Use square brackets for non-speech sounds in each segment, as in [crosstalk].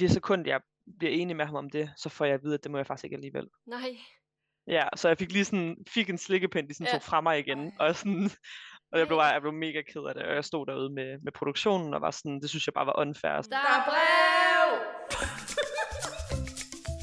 det sekund, jeg bliver enig med ham om det, så får jeg at vide, at det må jeg faktisk ikke alligevel. Nej. Ja, så jeg fik lige sådan, fik en slikkepind, de sådan Ja. tog fra mig igen, og sådan, og jeg blev, bare, jeg blev mega ked af det, og jeg stod derude med, med produktionen, og var sådan, det synes jeg bare var unfair. Der er brev!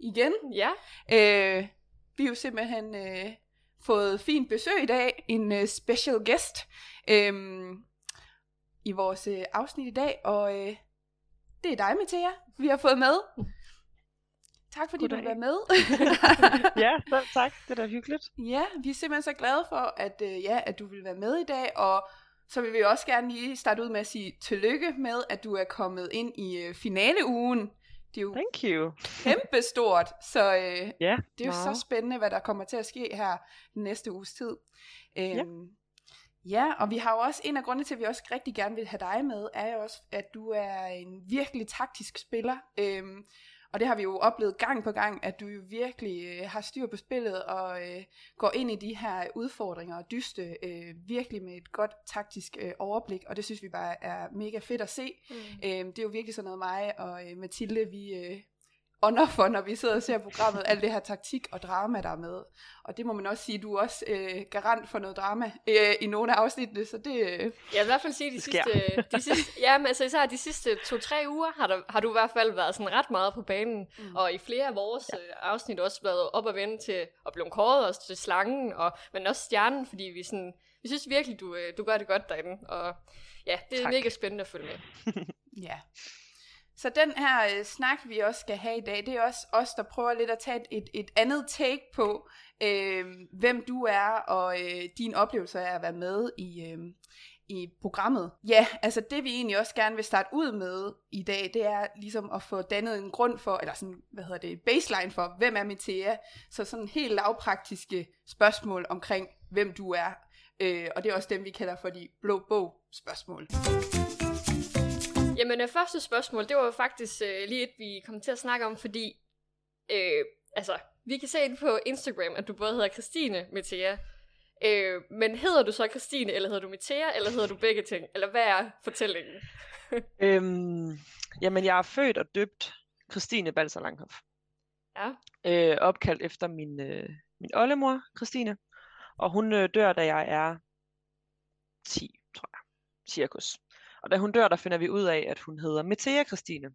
igen. Ja, Øh, vi har jo simpelthen øh, fået fint besøg i dag, en øh, special guest øh, i vores øh, afsnit i dag, og øh, det er dig, Mathia, vi har fået med. Tak fordi Goddag. du vil være med. [laughs] ja, selv tak. Det er da hyggeligt. ja, vi er simpelthen så glade for, at, øh, ja, at du vil være med i dag, og så vil vi også gerne lige starte ud med at sige tillykke med, at du er kommet ind i øh, finaleugen. Det er jo Thank you. kæmpestort, så øh, Ja, det er jo meget. så spændende, hvad der kommer til at ske her den næste uges tid. Øhm, ja. ja, og vi har jo også, en af grundene til, at vi også rigtig gerne vil have dig med, er jo også, at du er en virkelig taktisk spiller. Øhm, og det har vi jo oplevet gang på gang, at du jo virkelig øh, har styr på spillet og øh, går ind i de her udfordringer og dyste øh, virkelig med et godt taktisk øh, overblik, og det synes vi bare er mega fedt at se. Mm. Øhm, det er jo virkelig sådan noget mig og øh, Mathilde, vi øh, ånder for, når vi sidder og ser programmet, alt det her taktik og drama, der er med. Og det må man også sige, du er også øh, garant for noget drama øh, i nogle af afsnittene, så det... Øh, Jeg vil i hvert fald sige, de sidste, de sidste, ja, men altså især de sidste to-tre uger har, der, har du i hvert fald været sådan ret meget på banen, Mm. og i flere af vores ja. afsnit også været op og vende til at blive kåret også til slangen, og, men også stjernen, fordi vi sådan, vi synes virkelig, du, øh, du gør det godt derinde, og ja, det er Tak. mega spændende at følge med. [laughs] ja. Så den her øh, snak, vi også skal have i dag, det er også os, der prøver lidt at tage et, et, andet take på, øh, hvem du er, og øh, din oplevelse af at være med i, øh, i programmet. Ja, altså det vi egentlig også gerne vil starte ud med i dag, det er ligesom at få dannet en grund for, eller sådan, hvad hedder det, baseline for, hvem er Metea? Så sådan helt lavpraktiske spørgsmål omkring, hvem du er. Øh, og det er også dem, vi kalder for de blå bog spørgsmål. Jamen, øh, første spørgsmål, det var faktisk øh, lige et, vi kom til at snakke om, fordi, øh, altså, vi kan se ind på Instagram, at du både hedder Christine Metea, øh, men hedder du så Christine, eller hedder du Metea, eller hedder du begge ting? Eller hvad er fortællingen? [laughs] Øhm, jamen, jeg er født og døbt Christine Balser Langhoff. Ja. Øh, opkaldt efter min, øh, min oldemor, Christine. Og hun øh, dør, da jeg er 10, tror jeg. Cirkus. Og da hun dør, der finder vi ud af, at hun hedder Metea Christine.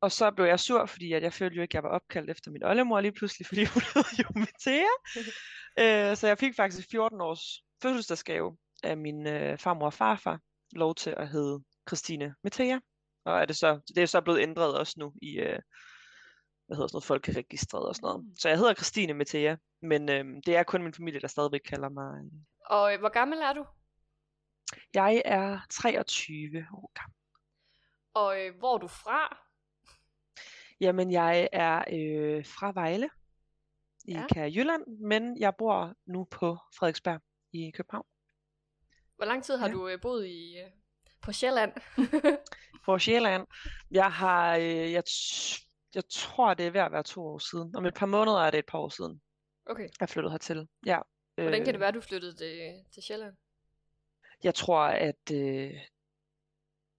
Og så blev jeg sur, fordi at jeg følte jo ikke, at jeg var opkaldt efter min oldemor lige pludselig, fordi [laughs] hun hed jo Metea. øh, så jeg fik faktisk 14 års fødselsdagsgave af min øh, farmor og farfar lov til at hedde Christine Metea. Og er det, så, det er så blevet ændret også nu i øh, hvad hedder sådan noget, folkeregistret og sådan noget. Så jeg hedder Christine Metea, men øh, det er kun min familie, der stadigvæk kalder mig. Og øh, hvor gammel er du? Jeg er 23 år gammel. Og øh, hvor er du fra? Jamen, jeg er øh, fra Vejle i Ja. ja. Jylland, men jeg bor nu på Frederiksberg i København. Hvor lang tid har Ja. du øh, boet i øh, på Sjælland? [laughs] På Sjælland. Jeg har, øh, jeg, jeg tror, det er ved at være to år siden. Om et par måneder er det et par år siden, Okay. jeg flyttede hertil. Ja. Hvordan kan øh, det være, du flyttede til, til Sjælland? Jeg tror, at øh,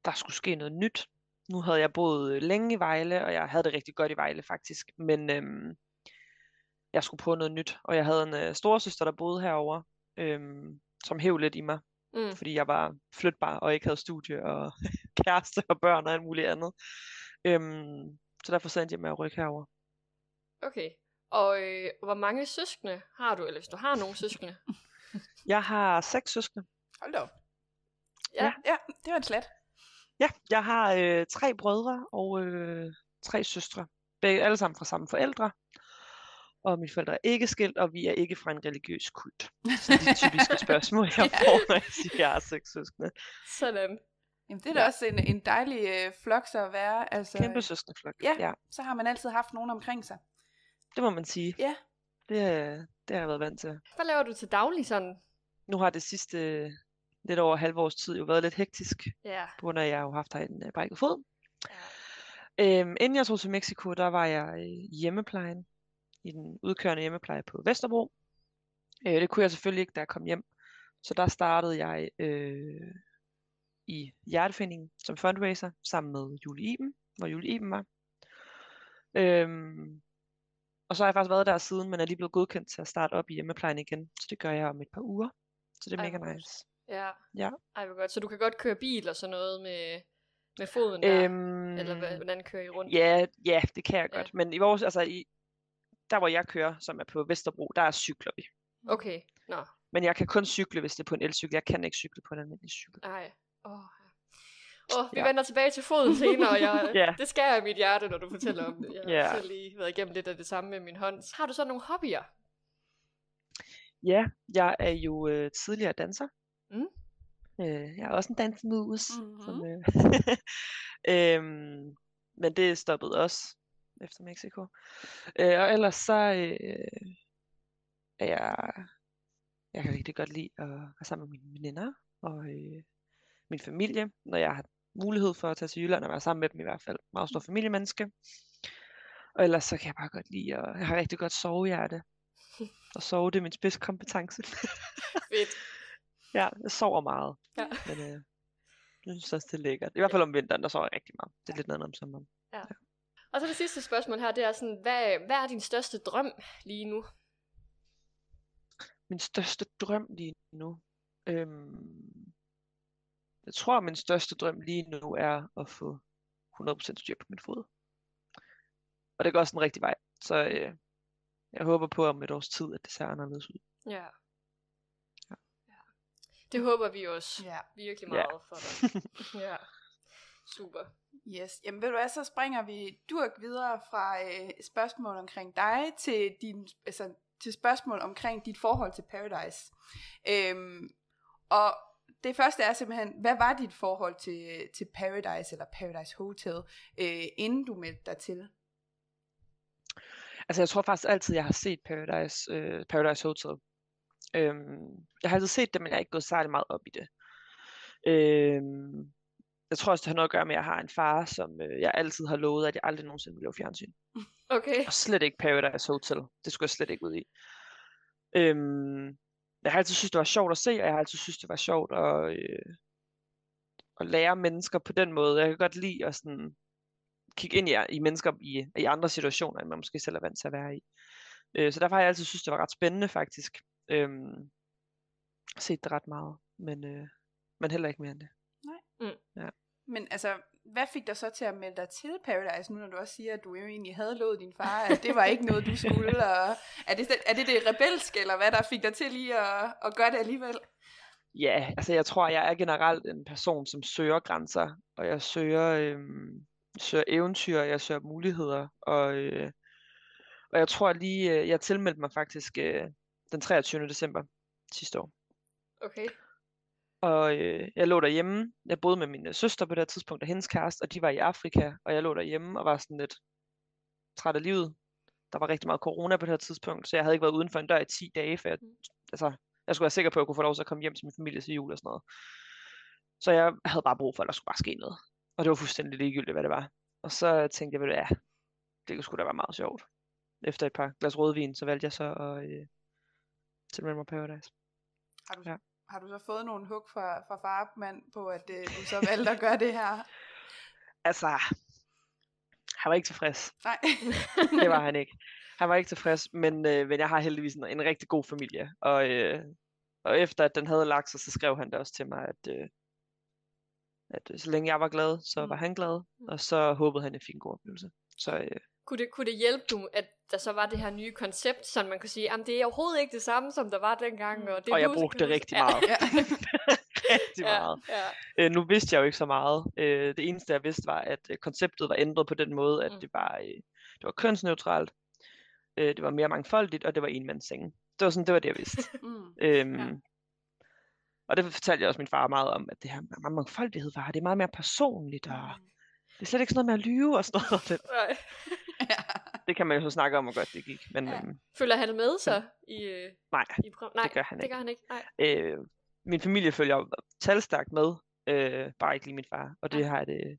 der skulle ske noget nyt. Nu havde jeg boet øh, længe i Vejle, og jeg havde det rigtig godt i Vejle faktisk. Men øhm, jeg skulle på noget nyt, og jeg havde en øh, storesøster, der boede herover, øhm, som hæv lidt i mig, Mm. fordi jeg var flytbar og ikke havde studie og [laughs] kæreste og børn og alt muligt andet. Øhm, så derfor sendte jeg med at rykke herover. Okay. Og øh, hvor mange søskende har du, eller hvis du har nogle søskende? Jeg har seks søskende. Hold da op. Ja. Ja, det var et slat. Ja, jeg har øh, tre brødre og øh, tre søstre. Begge, alle sammen fra samme forældre. Og mine forældre er ikke skilt, og vi er ikke fra en religiøs kult. Så det er [laughs] typiske spørgsmål, jeg Ja. får, når jeg siger, at jeg har seks søskende. Sådan. Jamen, det er da Ja. også en, en dejlig øh, flok så at være. Altså, Kæmpe søskendeflok. ja. ja, så har man altid haft nogen omkring sig. det må man sige. Ja. Det, øh, det har jeg været vant til. Hvad laver du til daglig sådan? Nu har det sidste øh, lidt over halv års tid jo været lidt hektisk, Ja. på grund af, at jeg har jo haft en øh, brækket fod. Øhm, inden jeg tog til Mexico, der var jeg øh, i hjemmeplejen, i den udkørende hjemmepleje på Vesterbro. Øh, det kunne jeg selvfølgelig ikke, da jeg kom hjem. Så der startede jeg øh, i Hjerteforeningen som fundraiser sammen med Julie Iben, hvor Julie Iben var. Øhm, og så har jeg faktisk været der siden, men er lige blevet godkendt til at starte op i hjemmeplejen igen. Så det gør jeg om et par uger. Så det er Ej, mega nice. Ja. Ja. Ej, hvor godt. Så du kan godt køre bil og sådan noget med, med foden der? Øhm, Eller hvad- hvordan kører I rundt? Ja, ja, det kan jeg Ja. godt. Men i vores, altså i, der hvor jeg kører, som er på Vesterbro, der er cykler vi. Okay. Nå. Men jeg kan kun cykle, hvis det er på en elcykel. Jeg kan ikke cykle på en almindelig cykel. Ej. Åh, oh. oh, vi Ja. vender tilbage til foden senere, og jeg, [laughs] Ja. det skærer i mit hjerte, når du fortæller om det. Jeg har Ja. selv lige været igennem lidt af det samme med min hånd. Har du så nogle hobbyer? Ja, jeg er jo øh, tidligere danser. Mm. Øh, jeg er også en dansmus. Mhm. Som, øh, [laughs] øhm, men det stoppede også efter Mexico. Øh, og ellers så øh, er jeg, jeg kan rigtig godt lide at være sammen med mine veninder og øh, min familie, når jeg har mulighed for at tage til Jylland og være sammen med dem i hvert fald. Meget stor familiemenneske. Og ellers så kan jeg bare godt lide, at jeg har rigtig godt sovehjerte. [laughs] Og sove, det er min spidskompetence. Fedt. Ja, jeg sover meget. Ja. Men øh, jeg synes også, det er lækkert. I hvert fald om vinteren, der sover jeg rigtig meget. Det er lidt noget om sommeren. Og så det sidste spørgsmål her, det er sådan, hvad, hvad er din største drøm lige nu? Min største drøm lige nu. Øhm, jeg tror, min største drøm lige nu er at få 100% styr på min fod. Og det går også den rigtige vej. Så øh, jeg håber på om et års tid, at det ser anderledes ud. Ja. ja. Det håber vi også Ja. virkelig Ja. meget for dig. [laughs] ja. Super. Yes. Jamen ved du hvad, så springer vi durk videre fra øh, spørgsmål omkring dig til, din, altså, til spørgsmål omkring dit forhold til Paradise. Øhm, og det første er simpelthen, hvad var dit forhold til, til Paradise eller Paradise Hotel, øh, inden du meldte dig til? Altså jeg tror faktisk altid, jeg har set Paradise, øh, Paradise Hotel. Øhm, jeg har altid set det, men jeg har ikke gået særlig meget op i det. Øhm, jeg tror også, det har noget at gøre med, at jeg har en far, som øh, jeg altid har lovet, at jeg aldrig nogensinde vil lave fjernsyn. Okay. Og slet ikke Paradise Hotel. Det skulle jeg slet ikke ud i. Øhm, jeg har altid synes det var sjovt at se, og jeg har altid synes det var sjovt at, øh, at lære mennesker på den måde. Jeg kan godt lide at sådan, kigge ind i, i mennesker i, i andre situationer, end man måske selv er vant til at være i. Øh, så derfor har jeg altid synes det var ret spændende faktisk. Øhm, set det ret meget, men, øh, men heller ikke mere end det. Men altså, hvad fik dig så til at melde dig til Paradise, nu når du også siger, at du jo egentlig havde lovet din far, at det var ikke noget, du skulle, og er det er det, det rebelske, eller hvad der fik dig til lige at, at gøre det alligevel? Ja, altså jeg tror, jeg er generelt en person, som søger grænser, og jeg søger, øhm, søger eventyr, jeg søger muligheder, og, øh, og jeg tror lige, øh, jeg tilmeldte mig faktisk øh, den 23. december sidste år. Okay. Og øh, jeg lå derhjemme, jeg boede med min øh, søster på det her tidspunkt, og hendes kæreste, og de var i Afrika, og jeg lå derhjemme og var sådan lidt træt af livet. Der var rigtig meget corona på det her tidspunkt, så jeg havde ikke været uden for en dør i 10 dage, for jeg, altså, jeg skulle være sikker på, at jeg kunne få lov til at komme hjem til min familie til jul og sådan noget. Så jeg havde bare brug for, at der skulle bare ske noget. Og det var fuldstændig ligegyldigt, hvad det var. Og så tænkte jeg, du, ja, det kunne sgu da være meget sjovt. Efter et par glas rødvin, så valgte jeg så at øh, tilmelde mig Paradise. Har du, Ja. har du så fået nogle hug fra, fra farmand på, at øh, du så valgte at gøre det her? [laughs] Altså, han var ikke tilfreds. Nej. [laughs] Det var han ikke. Han var ikke tilfreds, men, øh, men jeg har heldigvis en, en rigtig god familie. Og, øh, og efter at den havde lagt sig, så skrev han det også til mig, at, øh, at øh, så længe jeg var glad, så var Mm. han glad. Og så håbede han, at jeg fik en god oplevelse. Så øh, Kunne det, kunne det hjælpe nu, at der så var det her nye koncept, så man kunne sige, at det er overhovedet ikke det samme, som der var dengang. Og, det og jeg musical- brugte det rigtig meget. [laughs] ja. rigtig meget. Ja, Øh, nu vidste jeg jo ikke så meget. Øh, det eneste jeg vidste var, at øh, konceptet var ændret på den måde, at Mm. det var, øh, det var kønsneutralt, øh, det var mere mangfoldigt, og det var enmandssenge. Det var sådan, det var det jeg vidste. [laughs] Mm. Øhm, Ja. Og det fortalte jeg også min far meget om, at det her mangfoldighed var, det er meget mere personligt, og det er slet ikke sådan noget med at lyve og sådan noget. [laughs] Det, Nej. ja. det kan man jo så snakke om, hvor godt det gik. Men Ja. ja. øhm, Følger han med så i, øh, nej, i program? Nej, det gør han det ikke. gør han ikke. Nej. Øh, min familie følger jo talstærkt med, øh, bare ikke lige min far. Og det Ja. har jeg det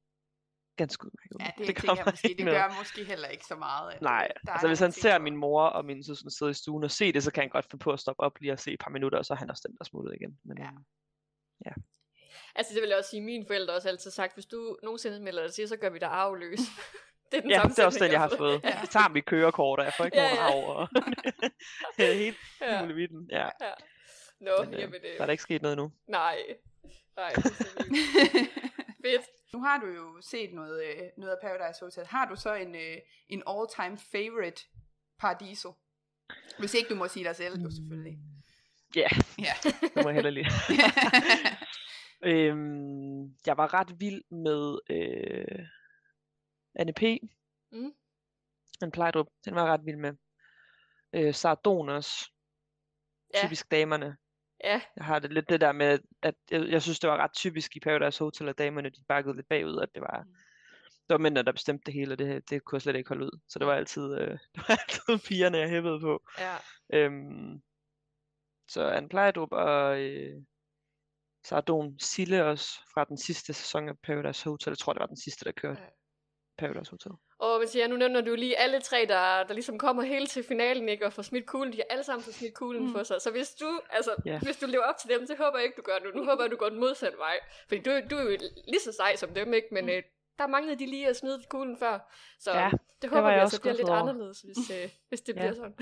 ganske udmærket med. ja, det, det gør mig måske, det gør måske heller ikke så meget. At, Nej, øh, der altså hvis han ser min mor og min søster sidde i stuen og se det, så kan han godt finde på at stoppe op lige og se et par minutter, og så er han også den, der smuttet igen. Men, Ja. øhm, Altså det vil jeg også sige, mine forældre også altid sagt, hvis du nogensinde melder dig til, så gør vi dig arveløs. [laughs] det er den ja, samme det er også den, jeg har fået. Ja. Det tager mit kørekort, og jeg får ikke Ja, nogen ja. arv. Og [laughs] det er helt Ja. muligheden. Ja, ja. Nå, men, øh, jamen det... der er der ikke sket noget nu. Nej. Nej. [laughs] Fedt. nu har du jo set noget, øh, noget af Paradise Hotel. Har du så en, øh, en all-time favorite Paradiso? Hvis ikke du må sige dig selv, jo selvfølgelig. Ja, Ja. det må jeg heller lige. Øhm, jeg var ret vild med øh, Anne P. Mm. En Plejdrup. Den var ret vild med. Øh, Sardon også. Ja. Typisk damerne. Ja, Jeg har det lidt det der med, at jeg, jeg synes, det var ret typisk i Paradise Hotel, at damerne de bakkede lidt bagud, at det var, Mm. det var mændene, der bestemte det hele, og det, det kunne jeg slet ikke holde ud. Så det var altid, øh, [laughs] det var altid pigerne, jeg hæppede på. ja. Øhm, så Anne Plejdrup og øh, Sardon Sille også fra den sidste sæson af Paradise Hotel. Jeg tror, det var den sidste, der kørte Ja. Paradise Hotel. Og Mathias, nu nævner du lige alle tre, der, der ligesom kommer helt til finalen, ikke, og får smidt kuglen. De har alle sammen fået smidt kuglen Mm. mm. for sig. Så hvis du, altså, Ja. hvis du lever op til dem, det håber jeg ikke, du gør nu. Nu håber jeg, du går den modsatte vej. Fordi du, du er jo lige så sej som dem, ikke? Men Mm. øh, der manglede de lige at smide kuglen før. Så Ja, det håber jeg vi også altså bliver lidt over. anderledes, hvis, øh, hvis det Ja. bliver sådan.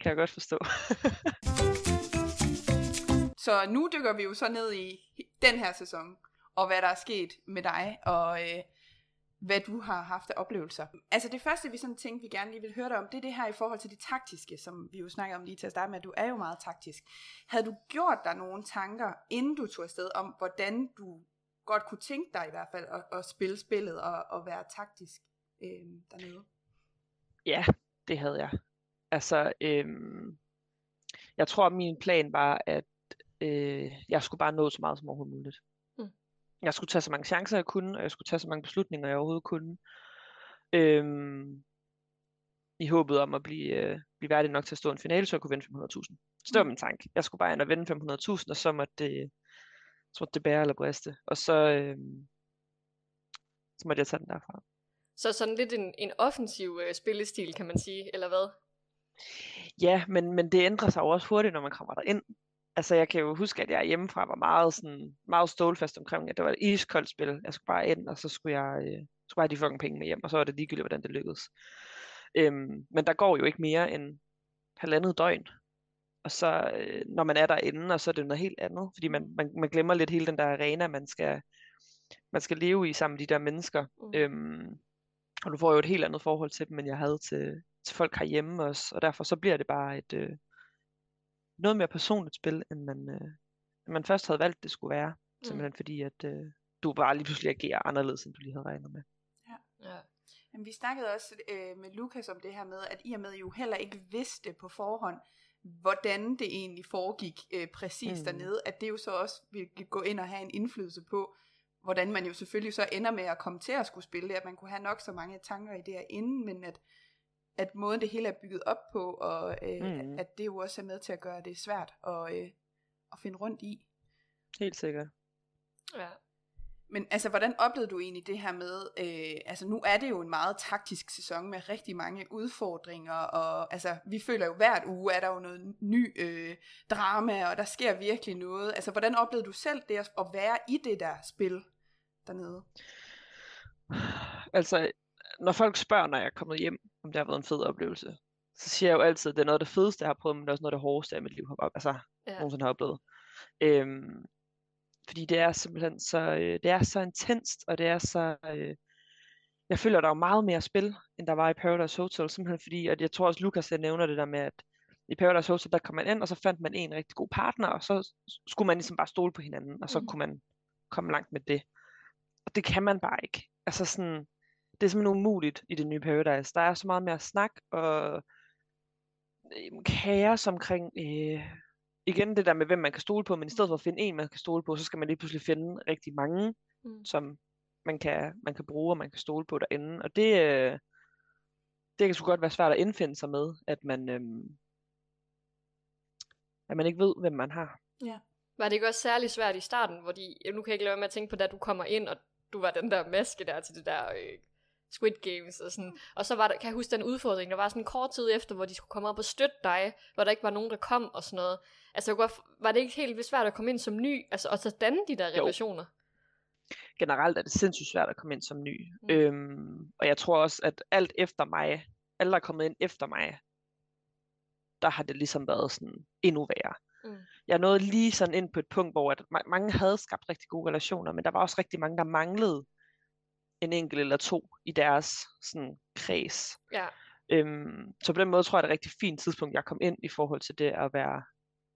Kan jeg godt forstå. [laughs] Så nu dykker vi jo så ned i den her sæson, og hvad der er sket med dig, og øh, hvad du har haft af oplevelser. Altså det første, vi sådan tænkte, vi gerne lige vil høre dig om, det er det her i forhold til det taktiske, som vi jo snakkede om lige til at starte med, at du er jo meget taktisk. Havde du gjort dig nogle tanker, inden du tog afsted, om hvordan du godt kunne tænke dig i hvert fald at, at spille spillet og, og være taktisk øh, dernede? Ja, det havde jeg. Altså, øh, jeg tror, at min plan var, at øh, jeg skulle bare nå så meget som overhovedet muligt. Mm. Jeg skulle tage så mange chancer, jeg kunne, og jeg skulle tage så mange beslutninger, jeg overhovedet kunne. Øhm, I håbet om at blive, øh, blive værdig nok til at stå i en finale, så jeg kunne vinde 500.000. Så det var Mm. min tanke. Jeg skulle bare ind og vinde 500.000, og så måtte det, så måtte det bære eller briste. Og så, øhm, så måtte jeg tage den derfra. Så sådan lidt en, en offensiv øh, spillestil, kan man sige, eller hvad? Ja, men, men det ændrer sig jo også hurtigt, når man kommer derind. Altså, jeg kan jo huske, at jeg hjemmefra var meget, sådan, meget stålfast omkring, at det var et iskoldt spil. Jeg skulle bare ind, og så skulle jeg, øh, skulle jeg have de fucking penge med hjem, og så var det ligegyldigt, hvordan det lykkedes. Øhm, men der går jo ikke mere end halvandet døgn. Og så, øh, når man er derinde, og så er det noget helt andet, fordi man, man, man glemmer lidt hele den der arena, man skal, man skal leve i sammen med de der mennesker. Mm. Øhm, og du får jo et helt andet forhold til dem, end jeg havde til, til folk herhjemme også. Og derfor så bliver det bare et øh, noget mere personligt spil, end man, øh, end man først havde valgt, det skulle være. Simpelthen fordi, at øh, du bare lige pludselig agerer anderledes, end du lige havde regnet med. Ja. Men vi snakkede også øh, med Lukas om det her med, at i og med I jo heller ikke vidste på forhånd, hvordan det egentlig foregik øh, præcis mm. Mm. dernede, at det jo så også vil gå ind og have en indflydelse på, hvordan man jo selvfølgelig så ender med at komme til at skulle spille det, at man kunne have nok så mange tanker i det her inden, men at, at måden det hele er bygget op på, og øh, mm. At det jo også er med til at gøre det svært at, øh, at finde rundt i. Helt sikkert. ja. Men altså, hvordan oplevede du egentlig det her med, øh, altså nu er det jo en meget taktisk sæson med rigtig mange udfordringer, og altså, vi føler jo hvert uge, er der jo noget ny øh, drama, og der sker virkelig noget. Altså, hvordan oplevede du selv det at at være i det der spil dernede? Altså, når folk spørger, når jeg er kommet hjem, om det har været en fed oplevelse, så siger jeg jo altid, at det er noget af det fedeste, jeg har prøvet, men det er også noget af det hårdeste, jeg i mit liv har, altså, Ja. nogensinde har oplevet. Øhm, fordi det er simpelthen så, øh, det er så intenst, og det er så, øh, jeg føler, der er meget mere spil, end der var i Paradise Hotel, simpelthen fordi, at jeg tror også, Lukas jeg nævner det der med, at i Paradise Hotel, der kom man ind, og så fandt man en rigtig god partner, og så skulle man ligesom bare stole på hinanden, og så Mhm. kunne man komme langt med det. Og det kan man bare ikke. Altså sådan, det er simpelthen umuligt i det nye Paradise. Der er så meget mere snak og øh, kaos omkring øh, igen det der med, hvem man kan stole på, men i stedet for at finde en, man kan stole på, så skal man lige pludselig finde rigtig mange, Mm. som man kan, man kan bruge, og man kan stole på derinde. Og det, øh, det kan sgu godt være svært at indfinde sig med, at man, øhm, at man ikke ved, hvem man har. Var det ikke også særlig svært i starten, hvor de, nu kan jeg ikke lade være med at tænke på, da du kommer ind, og du var den der maske der til det der øh, Squid Games og sådan. Og så var der, kan jeg huske den udfordring, der var sådan kort tid efter, hvor de skulle komme op og støtte dig, hvor der ikke var nogen, der kom og sådan noget. Altså, var det ikke helt vildt svært at komme ind som ny, altså, og så danne de der Jo. relationer? Generelt er det sindssygt svært at komme ind som ny. Mm. Øhm, og jeg tror også, at alt efter mig, alle der er kommet ind efter mig, der har det ligesom været sådan endnu værre. Mm. Jeg nåede lige sådan ind på et punkt, hvor at ma- mange havde skabt rigtig gode relationer, men der var også rigtig mange, der manglede en enkelt eller to i deres sådan, kreds. Ja. Øhm, så på den måde tror jeg, det er et rigtig fint tidspunkt, jeg kom ind i forhold til det at være,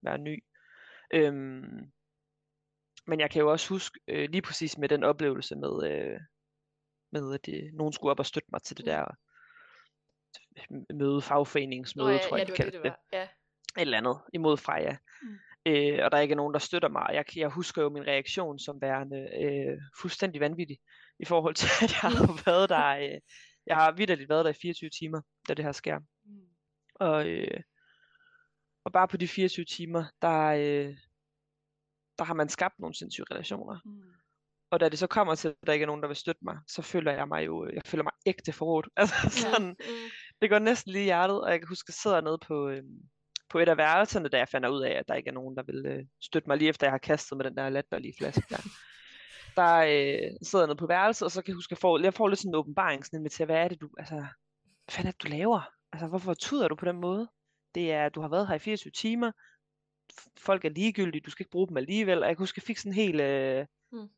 være ny. Øhm, men jeg kan jo også huske øh, lige præcis med den oplevelse med, øh, med at det, nogen skulle op og støtte mig til det Mm. der øh, møde, fagforeningsmøde, Nå, ja, tror ja, jeg, det de kaldte det det. var. Ja. Et eller andet imod Freja. Mm. Øh, og der ikke er nogen, der støtter mig. Jeg, jeg husker jo min reaktion som værende øh, fuldstændig vanvittig i forhold til, at jeg har været der. Øh, jeg har vidderligt været der i 24 timer, da det her sker. Mm. Og, øh, og bare på de 24 timer, der, øh, der har man skabt nogle sindssyge relationer. Mm. Og da det så kommer til, at der ikke er nogen, der vil støtte mig, så føler jeg mig jo, jeg føler mig ægte forrådt. [laughs] Altså sådan, Mm. det går næsten lige i hjertet, og jeg kan huske, at jeg sidder nede på, øh, på et af værelserne, da jeg fandt ud af, at der ikke er nogen, der vil øh, støtte mig, lige efter jeg har kastet med den der latterlige flaske der. [laughs] der øh, sidder nede på værelset, og så kan jeg huske, at jeg får, jeg får lidt sådan en åbenbaring, sådan med til, hvad er det du, altså, hvad fanden er det, du laver? Altså, hvorfor tuder du på den måde? Det er, du har været her i 24 timer, folk er ligegyldige, du skal ikke bruge dem alligevel, og jeg kan huske, at jeg fik sådan en helt, øh, Mm.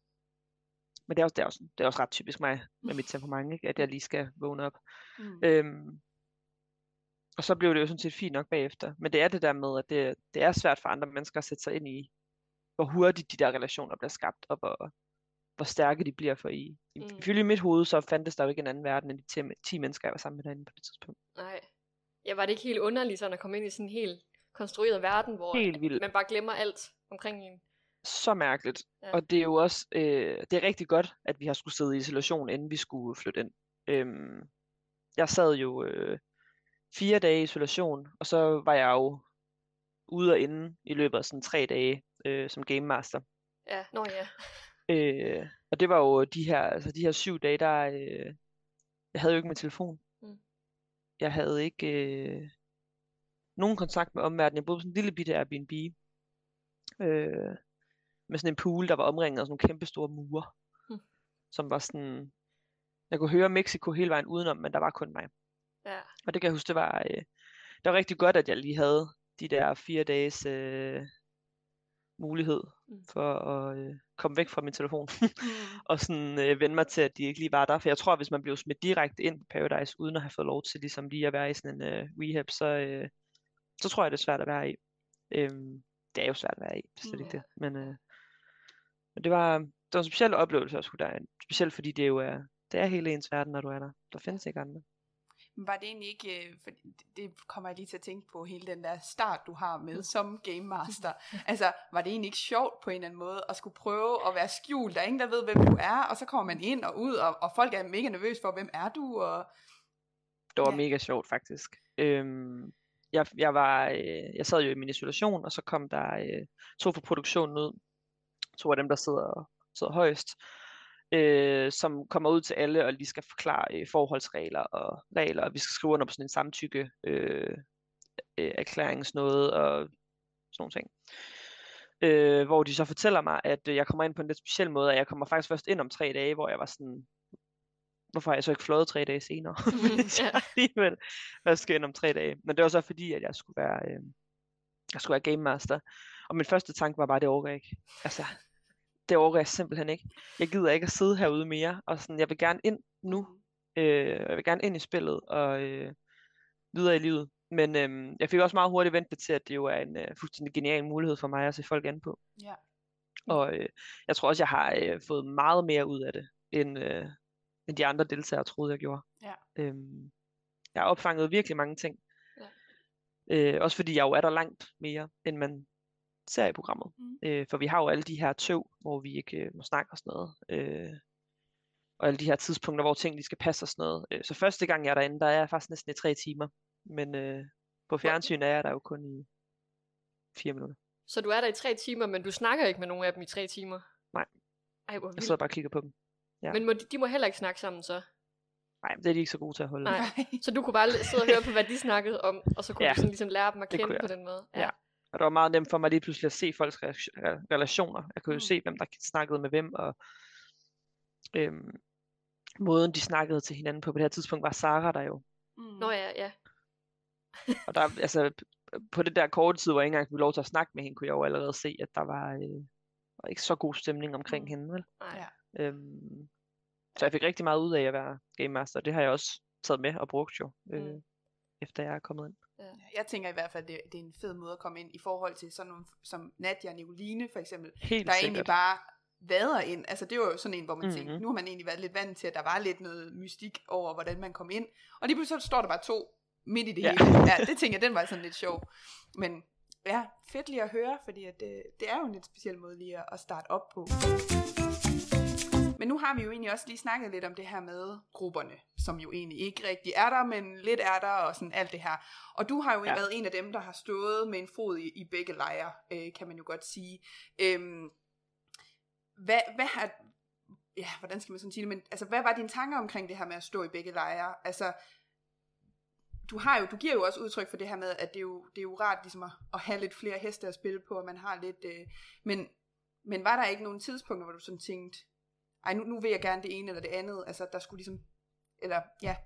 men det er, også, det, er også, det er også ret typisk mig, med mit temperament, ikke? at jeg lige skal vågne op. Mm. Øhm, og så blev det jo sådan set fint nok bagefter. Men det er det der med, at det, det er svært for andre mennesker at sætte sig ind i, hvor hurtigt de der relationer bliver skabt, og hvor, hvor stærke de bliver for i. I- Mm. Ifølge mit hoved, så fandtes der jo ikke en anden verden end de 10, 10 mennesker, jeg var sammen med derinde på det tidspunkt. Nej. Ja, var det ikke helt underligt sådan at komme ind i sådan en helt konstrueret verden, hvor Helt vildt. man bare glemmer alt omkring en? Så mærkeligt. Ja. Og det er jo også, øh, det er rigtig godt, at vi har skulle sidde i isolation, inden vi skulle flytte ind. Øhm, jeg sad jo øh, fire dage i isolation, og så var jeg jo ude og inde i løbet af sådan tre dage øh, som game master. Ja, nå ja. Øh, og det var jo de her, altså de her syv dage, der, øh, jeg havde jo ikke min telefon. Mm. Jeg havde ikke øh, nogen kontakt med omverdenen. Jeg boede på sådan en lille bitte Airbnb. Øh, med sådan en pool, der var omringet af sådan nogle kæmpe store mure. Mm. Som var sådan, jeg kunne høre Mexico hele vejen udenom, men der var kun mig. Ja. Og det kan jeg huske, det var, øh, det var rigtig godt, at jeg lige havde de der fire dages øh, mulighed Mm. for at øh, komme væk fra min telefon. [laughs] Mm. og sådan øh, vende mig til, at de ikke lige var der. For jeg tror, at hvis man blev smidt direkte ind på Paradise, uden at have fået lov til ligesom lige at være i sådan en øh, rehab, så, øh, så tror jeg, det er svært at være i. Øhm, det er jo svært at være i, det er slet ikke Ja. det. Men, øh, men det var, det var en speciel oplevelse at skulle derind. Specielt fordi det jo er, det er hele ens verden, når du er der. Der findes ikke andre. Var det egentlig ikke, øh, for det- det kommer jeg lige til at tænke på, hele den der start, du har med som game master. [laughs] Altså, var det egentlig ikke sjovt på en eller anden måde, at skulle prøve at være skjult? Der er ingen, der ved, hvem du er, og så kommer man ind og ud, og, og folk er mega nervøse for, hvem er du? Og, Det var Ja. mega sjovt faktisk. Øhm, jeg, jeg, var, øh, jeg sad jo i min isolation, og så kom der øh, to fra produktionen ud. To af dem, der sidder, sidder højst. Øh, som kommer ud til alle og lige skal forklare øh, forholdsregler og regler. Og vi skal skrive under på sådan en samtykke øh, øh, erklæringsnåde og sådan nogle ting. Øh, hvor de så fortæller mig, at øh, jeg kommer ind på en lidt speciel måde, og jeg kommer faktisk først ind om tre dage, hvor jeg var sådan, hvorfor har jeg så ikke fløjet tre dage senere? [laughs] Hvis jeg Ja. alligevel først skal ind om tre dage. Men det var så fordi, at jeg skulle være, øh, jeg skulle være game master. Og min første tanke var bare, det overgår jeg ikke. Altså, det overgår jeg simpelthen ikke. Jeg gider ikke at sidde herude mere, og sådan, jeg vil gerne ind nu. Øh, jeg vil gerne ind i spillet og øh, videre i livet. Men øh, jeg fik også meget hurtigt vendt det til, at det jo er en øh, fuldstændig genial mulighed for mig at se folk an på. Ja. Og øh, jeg tror også, jeg har øh, fået meget mere ud af det, end, øh, end de andre deltagere troede, jeg gjorde. Ja. Øhm, jeg har opfanget virkelig mange ting. Ja. Øh, også fordi jeg jo er der langt mere, end man serieprogrammet. Mm. Øh, for vi har jo alle de her tøv, hvor vi ikke øh, må snakke og sådan noget. Øh, og alle de her tidspunkter, hvor ting de skal passe og sådan noget. Øh, så første gang jeg er derinde, der er jeg faktisk næsten i tre timer. Men øh, på fjernsyn er jeg der jo kun i fire minutter. Så du er der i tre timer, men du snakker ikke med nogen af dem i tre timer? Nej. Ej, hvor Jeg sidder bare og kigger på dem. ja. Men må, de, de må heller ikke snakke sammen så? Nej, det er de ikke så gode til at holde. Nej. Så du kunne bare sidde og høre [laughs] på, hvad de snakkede om, og så kunne Ja, du sådan ligesom lære dem at kende på den måde? Ja. Og det var meget nemt for mig lige pludselig at se folks re- re- relationer. Jeg kunne jo Mm. se, hvem der snakkede med hvem, og øhm, måden de snakkede til hinanden på. På det her tidspunkt var Sara der jo. Mm. Nå ja, ja. Og der, altså, på det der korte tid, hvor jeg ikke engang fik lov til at snakke med hende, kunne jeg jo allerede se, at der var, øh, var ikke så god stemning omkring Mm. hende. Vel? Nej. Ja. Øhm, så jeg fik rigtig meget ud af at være Game Master, og det har jeg også taget med og brugt jo, øh, Mm. efter jeg er kommet ind. Jeg tænker i hvert fald, det, det er en fed måde at komme ind i forhold til sådan nogle som Nadia og Nicoline for eksempel, Helt der sikkert. egentlig bare vader ind. Altså det var jo sådan en, hvor man mm-hmm. Mhm. tænkte, nu har man egentlig været lidt vant til, at der var lidt noget mystik over, hvordan man kom ind. Og lige pludselig så står der bare to midt i det Ja. hele. Ja, det tænker jeg, den var sådan lidt sjov. Men ja, fedt lige at høre, fordi at, øh, det er jo en lidt speciel måde lige at, at starte op på. Men nu har vi jo egentlig også lige snakket lidt om det her med grupperne, som jo egentlig ikke rigtig er der, men lidt er der, og sådan alt det her. Og du har jo ja. Været en af dem, der har stået med en fod i, i begge lejre, øh, kan man jo godt sige. Øhm, hvad, hvad har, ja, hvordan skal man sådan sige det, men altså, hvad var dine tanker omkring det her med at stå i begge lejre? Altså, du har jo, du giver jo også udtryk for det her med, at det er jo, det er jo rart ligesom at, at have lidt flere heste at spille på, og man har lidt, øh, men, men var der ikke nogen tidspunkter, hvor du sådan tænkte, ej, nu, nu vil jeg gerne det ene eller det andet, altså der skulle ligesom, eller ja,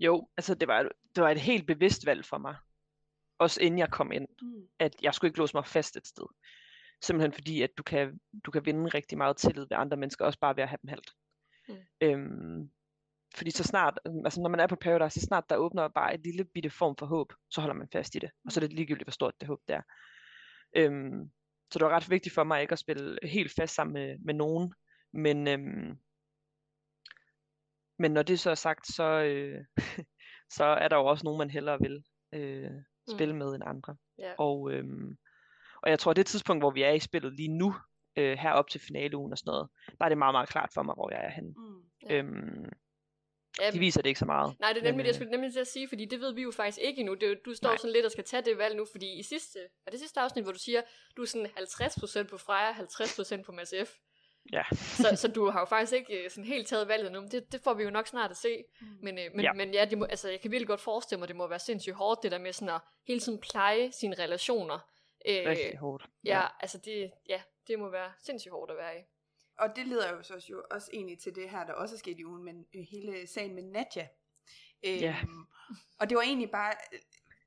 Jo, altså det var, det var et helt bevidst valg for mig. Også inden jeg kom ind. mm. at jeg skulle ikke låse mig fast et sted. Simpelthen fordi, at du kan, du kan vinde rigtig meget tillid ved andre mennesker, også bare ved at have dem halvt. Mm. Øhm, fordi så snart, altså når man er på Paradise, så snart der åbner bare et lille bitte form for håb, så holder man fast i det. Og så er det ligegyldigt, hvor stort det håb det er. Øhm, så det var ret vigtigt for mig ikke at spille helt fast sammen med, med nogen. Men, øhm, men når det så er sagt, så, øh, [laughs] så er der jo også nogen, man hellere vil øh, spille med end andre. Ja. Og, øhm, og jeg tror, det tidspunkt, hvor vi er i spillet lige nu, øh, her op til finaleugen og sådan noget, der er det meget, meget klart for mig, hvor jeg er henne. Mm. Ja. Øhm, de viser det ikke så meget. Nej, det er men, nemlig det, jeg øh, skulle nemlig til at sige, fordi det ved vi jo faktisk ikke endnu. Det du står Nej. sådan lidt og skal tage det valg nu, fordi i sidste, er det sidste afsnit, hvor du siger, du er sådan 50% på Freja, 50% på Mads F. Ja. så, [laughs] så du har jo faktisk ikke øh, sådan helt taget valget nu, men det, det får vi jo nok snart at se. Mm. Men, øh, men, Ja. ja. men ja, det må, altså, jeg kan virkelig godt forestille mig, det må være sindssygt hårdt, det der med sådan at hele tiden pleje sine relationer. Øh, Rigtig hårdt. ja, altså det, ja, det må være sindssygt hårdt at være i. Og det leder jo så også, jo også egentlig til det her, der også er sket i ugen, men øh, hele sagen med Nadja. Øhm, Ja. Og det var egentlig bare, øh,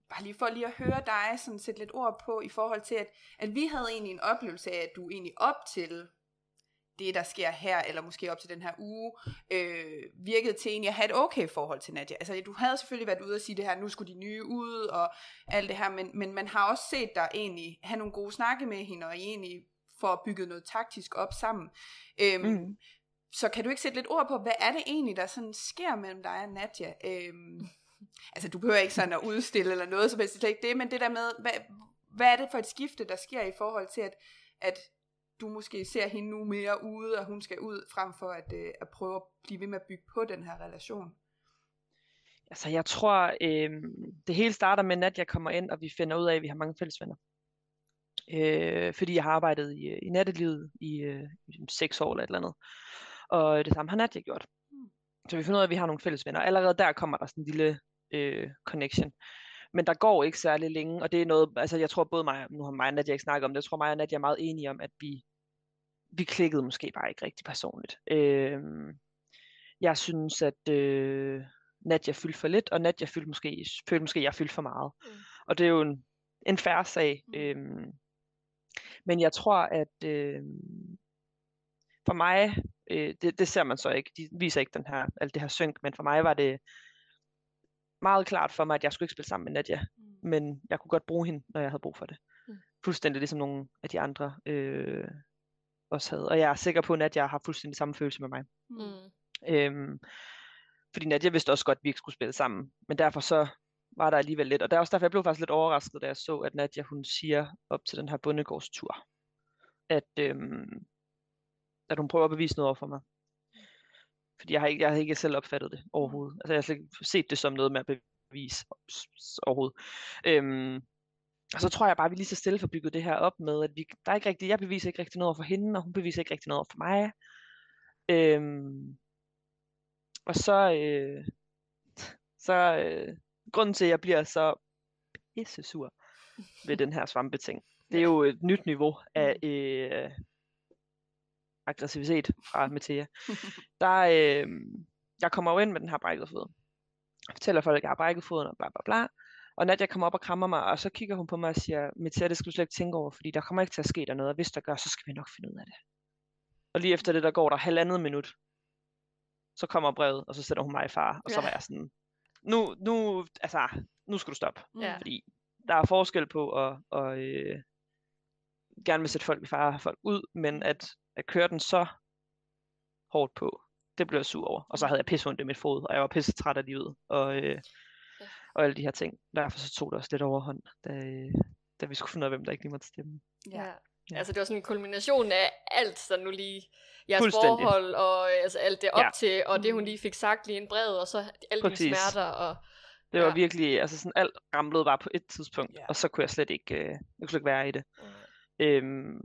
bare lige for lige at høre dig sådan sætte lidt ord på, i forhold til, at, at vi havde egentlig en oplevelse af, at du egentlig op til det, der sker her, eller måske op til den her uge, øh, virkede til egentlig at have et okay forhold til Nadia. Altså, du havde selvfølgelig været ude og sige det her, nu skulle de nye ud, og alt det her, men, men man har også set dig egentlig have nogle gode snakke med hende, og I egentlig får bygget noget taktisk op sammen. Øhm, Mm. Så kan du ikke sætte lidt ord på, hvad er det egentlig, der sådan sker mellem dig og Nadia? Øhm, altså, du behøver ikke sådan at udstille eller noget, som helst, det er ikke det, men det der med, hvad, hvad er det for et skifte, der sker i forhold til, at, at du måske ser hende nu mere ude, og hun skal ud, frem for at, øh, at prøve at blive ved med at bygge på den her relation? Altså, jeg tror, øh, det hele starter med, at jeg kommer ind, og vi finder ud af, at vi har mange fælles venner. Øh, fordi jeg har arbejdet i, øh, i nattelivet i, øh, seks år eller et eller andet. Og det samme har Nadia gjort. Mm. Så vi finder ud af, at vi har nogle fælles venner. Allerede der kommer der sådan en lille øh, connection. Men der går ikke særlig længe, og det er noget, altså jeg tror både mig, nu har mig og Nadia ikke snakket om det, jeg tror mig og Nadia er meget enige om, at vi, vi klikkede måske bare ikke rigtig personligt. Øh, jeg synes, at øh, Nadia fyldte for lidt, og Nadia fyldte måske, følte måske, at jeg fyldte for meget. Mm. Og det er jo en, en færre sag. Mm. Øhm, men jeg tror, at øh, for mig, øh, det, det ser man så ikke, de viser ikke den her, alt det her synk, men for mig var det meget klart for mig, at jeg skulle ikke spille sammen med Nadia, Mm. men jeg kunne godt bruge hende, når jeg havde brug for det. Mm. Fuldstændig ligesom nogle af de andre øh, også havde. Og jeg er sikker på, at Nadia har fuldstændig samme følelse med mig. Mm. Øhm, fordi Nadia vidste også godt, at vi ikke skulle spille sammen. Men derfor så var der alligevel lidt. Og det er også derfor, jeg blev faktisk lidt overrasket, da jeg så, at Nadia, hun siger op til den her bundegårdstur, at, øhm, at hun prøver at bevise noget over for mig. Fordi jeg har ikke, jeg har ikke selv opfattet det overhovedet. Altså jeg har slet ikke set det som noget med at bevise overhovedet. Øhm, og så tror jeg bare, at vi lige så stille får bygget det her op med, at vi, der er ikke rigtig, jeg beviser ikke rigtig noget for hende, og hun beviser ikke rigtig noget for mig. Øhm, og så, øh, så øh, grunden til, at jeg bliver så pisse sur ved den her svampeting, det er jo et nyt niveau af øh, aggressivitet fra Mathia. [laughs] Der, øh, jeg kommer jo ind med den her brækket fod. Jeg fortæller folk, at jeg har brækket foden og bla bla bla. Og Nadia kommer op og krammer mig, og så kigger hun på mig og siger, Mathia, det skal du slet ikke tænke over, fordi der kommer ikke til at ske der noget, og hvis der gør, så skal vi nok finde ud af det. Og lige efter det, der går der halvandet minut, så kommer brevet, og så sætter hun mig i far, og så Ja. var jeg sådan, nu, nu, altså, nu skal du stoppe. Ja. Fordi der er forskel på at, at øh, gerne vil sætte folk i fare og folk ud, men at, at køre den så hårdt på, det blev jeg sur over. Og så havde jeg pisse ondt i mit fod, og jeg var pisse træt af livet, og, øh, Ja. og alle de her ting. Derfor så tog det også lidt overhånd, da, da vi skulle finde ud af, hvem der ikke lige måtte stemme. Ja. Ja. Altså det var sådan en kulmination af alt, der nu lige jeres forhold, og øh, altså alt det op Ja. til, og det hun Mm. lige fik sagt lige en brevet, og så alle Præcis. dine smerter, og Det var Ja. virkelig, altså sådan alt ramlede bare på et tidspunkt, Ja. og så kunne jeg slet ikke, øh, jeg kunne slet ikke være i det. øh, Øhm,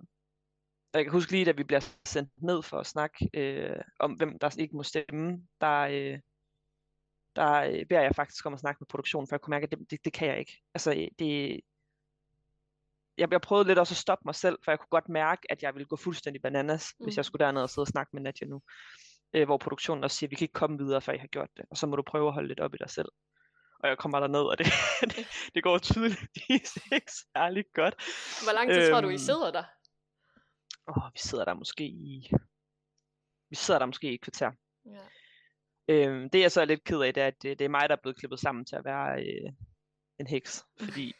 jeg kan huske lige, da vi bliver sendt ned for at snakke øh, om, hvem der ikke må stemme, der, øh, der øh, beder jeg faktisk om at snakke med produktionen, for jeg kunne mærke, at det, det, det kan jeg ikke. Altså, øh, det, jeg, jeg prøvede lidt også at stoppe mig selv, for jeg kunne godt mærke, at jeg ville gå fuldstændig bananas, mm. hvis jeg Mhm. skulle derned og sidde og snakke med Nadia nu. Øh, hvor produktionen også siger, at vi kan ikke komme videre, før I har gjort det, og så må du prøve at holde lidt op i dig selv. Og jeg kommer derned, og det, [laughs] det, det går tydeligvis ikke særlig godt. hvor lang tid tror du, I Øhm, sidder der? Åh, vi sidder der måske i... Vi sidder der måske i et kvarter. Ja. Øhm, det jeg så er lidt ked af, det er, at det, det er mig, der er blevet klippet sammen til at være øh, en heks. [laughs] Fordi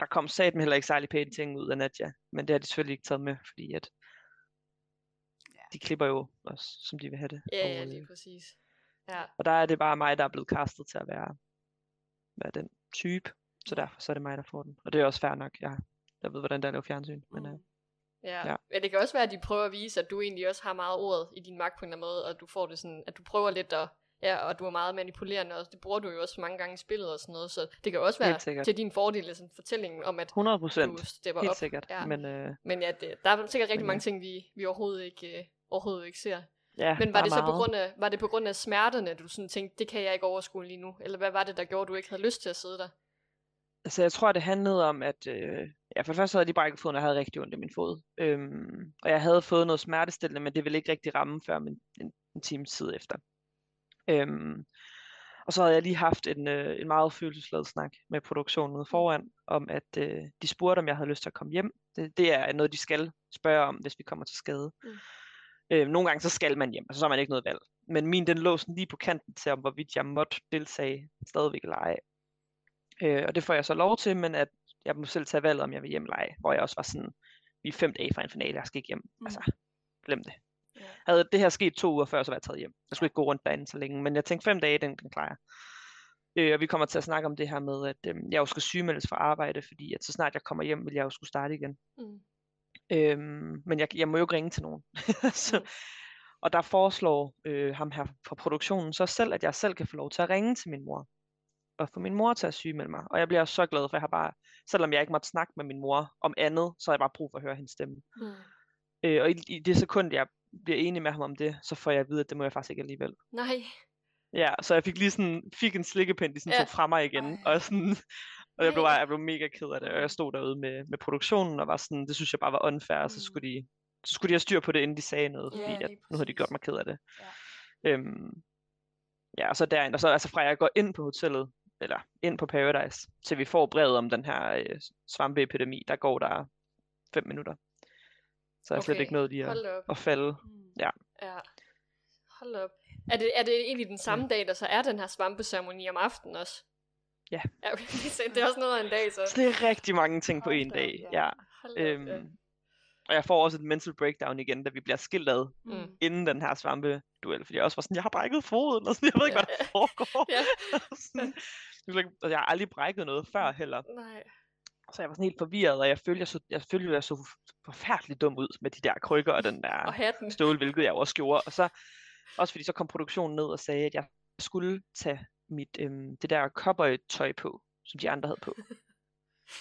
der kom satme heller ikke særlig pæne ting ud af Nadia. Men det har de selvfølgelig ikke taget med, fordi at Ja. de klipper jo også, som de vil have det. Ja, og, ja, øh, lige præcis. Ja, og der er det bare mig, der er blevet castet til at være, være den type. Så derfor så er det mig, der får den. Og det er også fair nok. Jeg, jeg ved, hvordan der er at lave fjernsyn. Men, øh, Mm. Ja. Ja. Men det kan også være, at de prøver at vise, at du egentlig også har meget ordet i din magt på en eller anden måde, og du får det sådan, at du prøver lidt at, ja, og du er meget manipulerende også. Det bruger du jo også mange gange i spillet og sådan noget, så det kan også være til din fordel, sådan fortællingen om, at 100 du procent. stepper Helt op. sikkert. Ja. Men, øh, Men ja, det, der er sikkert rigtig Men mange ting, vi, vi overhovedet ikke, øh, overhovedet ikke ser. ja, Men var det så på meget. grund af, var det på grund af smerterne, du sådan tænkte, det kan jeg ikke overskue lige nu? Eller hvad var det, der gjorde, at du ikke havde lyst til at sidde der? Altså, jeg tror, det handlede om, at øh, ja, for det første havde jeg lige brækket foden, og jeg havde rigtig ondt i min fod. Øhm, og jeg havde fået noget smertestillende, men det ville ikke rigtig ramme før en, en, en times tid efter. Øhm, og så havde jeg lige haft en, øh, en meget følelsesladet snak med produktionen ude foran, om at øh, de spurgte, om jeg havde lyst til at komme hjem. Det, det er noget, de skal spørge om, hvis vi kommer til skade. Mm. Øh, nogle gange så skal man hjem, altså så har man ikke noget valg. Men min, den lå sådan lige på kanten til, om hvorvidt jeg måtte deltage stadigvæk eller ej. Øh, og det får jeg så lov til, men at jeg må selv tage valget, om jeg vil hjem eller ej. Hvor jeg også var sådan, vi er fem dage fra en finale, jeg skal ikke hjem. Mm. Altså, glem det. Ja. Havde det her sket to uger før, så var jeg taget hjem. Jeg skulle ikke gå rundt derinde så længe. Men jeg tænkte, fem dage, den, den klarer jeg. Øh, og vi kommer til at snakke om det her med, at øh, jeg jo skal sygemeldes fra arbejde, fordi at så snart jeg kommer hjem, vil jeg jo skulle starte igen. Mm. Øhm, men jeg, jeg må jo ikke ringe til nogen. [laughs] så, Mm. og der foreslår øh, ham her fra produktionen så selv, at jeg selv kan få lov til at ringe til min mor. Og få min mor til at sygemelde mig. Og jeg bliver så glad, for jeg har bare, selvom jeg ikke måtte snakke med min mor om andet, så har jeg bare brug for at høre hendes stemme. Mm. Øh, og i, i det sekund, jeg bliver enig med ham om det, så får jeg at vide, at det må jeg faktisk ikke alligevel. Nej. Ja, så jeg fik lige sådan, fik en slikkepind, de sådan Ja. tog fra mig igen. Ej. Og, sådan, og jeg blev, bare, jeg blev mega ked af det. Og jeg stod derude med, med produktionen, og var sådan, det synes jeg bare var unfair, og så Mm. skulle de, så skulle de have styr på det, inden de sagde noget, Ja, fordi at, lige nu havde de gjort mig ked af det. Ja. Øhm, ja, og så derind, og så altså fra jeg går ind på hotellet, eller ind på Paradise, til vi får brevet om den her øh, svampeepidemi, der går der fem minutter. Så jeg okay. slet ikke nået lige at, Hold at falde. Mm. Ja. Hold da op. Er det, er det egentlig den samme dag, der så er den her svampeceremoni om aftenen også? Ja. ja okay. Det er også noget af en dag, så. Så det er rigtig mange ting på Hold en dag. ja. Ja. Hold op, ja. Øhm, og jeg får også et mental breakdown igen, da vi bliver skilt ad, Mm. inden den her svampe duel, fordi jeg også var sådan, jeg har brækket foden, og sådan, jeg ved ikke, Ja, hvad der foregår. [laughs] Ja. [laughs] Sådan, Altså, jeg har aldrig brækket noget før heller. Nej. Så jeg var sådan helt forvirret, og jeg følte, jeg så, jeg følte, jeg så forfærdeligt dum ud med de der krykker og den der Og hatten. stål, hvilket jeg også gjorde. Og så, også fordi så kom produktionen ned og sagde, at jeg skulle tage mit, øhm, det der cowboy-tøj på, som de andre havde på. [laughs]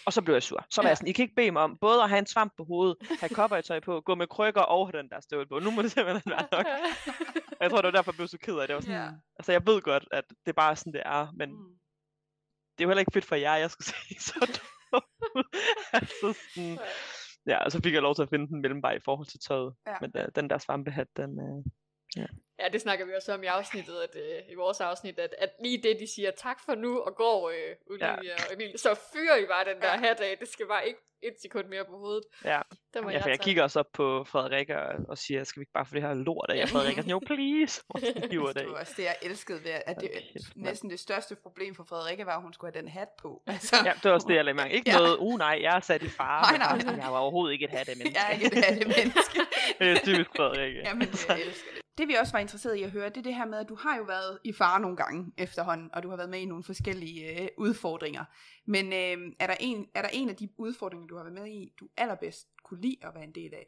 Og så blev jeg sur. Så var Ja. jeg sådan, I kan ikke bede mig om både at have en svamp på hovedet, have cowboy-tøj på, gå med krykker og have den der stål på. Nu må det simpelthen være nok. [laughs] Og jeg tror, det var derfor, jeg blev så ked af det. Var sådan, Ja. Altså, jeg ved godt, at det er bare sådan, det er, men Mm. Det er jo heller ikke fedt for jer, jeg skal [laughs] se så altså sådan, ja, og så fik jeg lov til at finde den mellemvej i forhold til tøjet. Ja. Men uh, den der svampehat, den, uh, Ja, det snakker vi også om i afsnittet, at, øh, i vores afsnit, at, at lige det, de siger tak for nu, og går øh, Olivia og Emil, så fyrer I bare den der Ja. hat af. Det skal bare ikke et sekund mere på hovedet. ja. Der må ja, for jeg kigger også op på Frederikke og, og siger, skal vi ikke bare få det her lort af? Og Frederikke er sådan, jo please. Og så hiver det Det var også det, jeg elskede ved, at det næsten det største problem for Frederikke var, at hun skulle have den hat på. Altså, Ja, det var også det, jeg lagde mærke. Ikke Ja. noget, uh nej, jeg er sat i fare. Nej, nej. sådan, Jeg var overhovedet ikke et hat af menneske. jeg er ikke et hattemenneske. [laughs] det er typisk Frederikke. [laughs] Jamen, jeg elsker det. Det vi også var interesseret i at høre, det er det her med, at du har jo været i fare nogle gange efterhånden, og du har været med i nogle forskellige øh, udfordringer. Men øh, er, der en, er der en af de udfordringer, du har været med i, du allerbedst kunne lide at være en del af?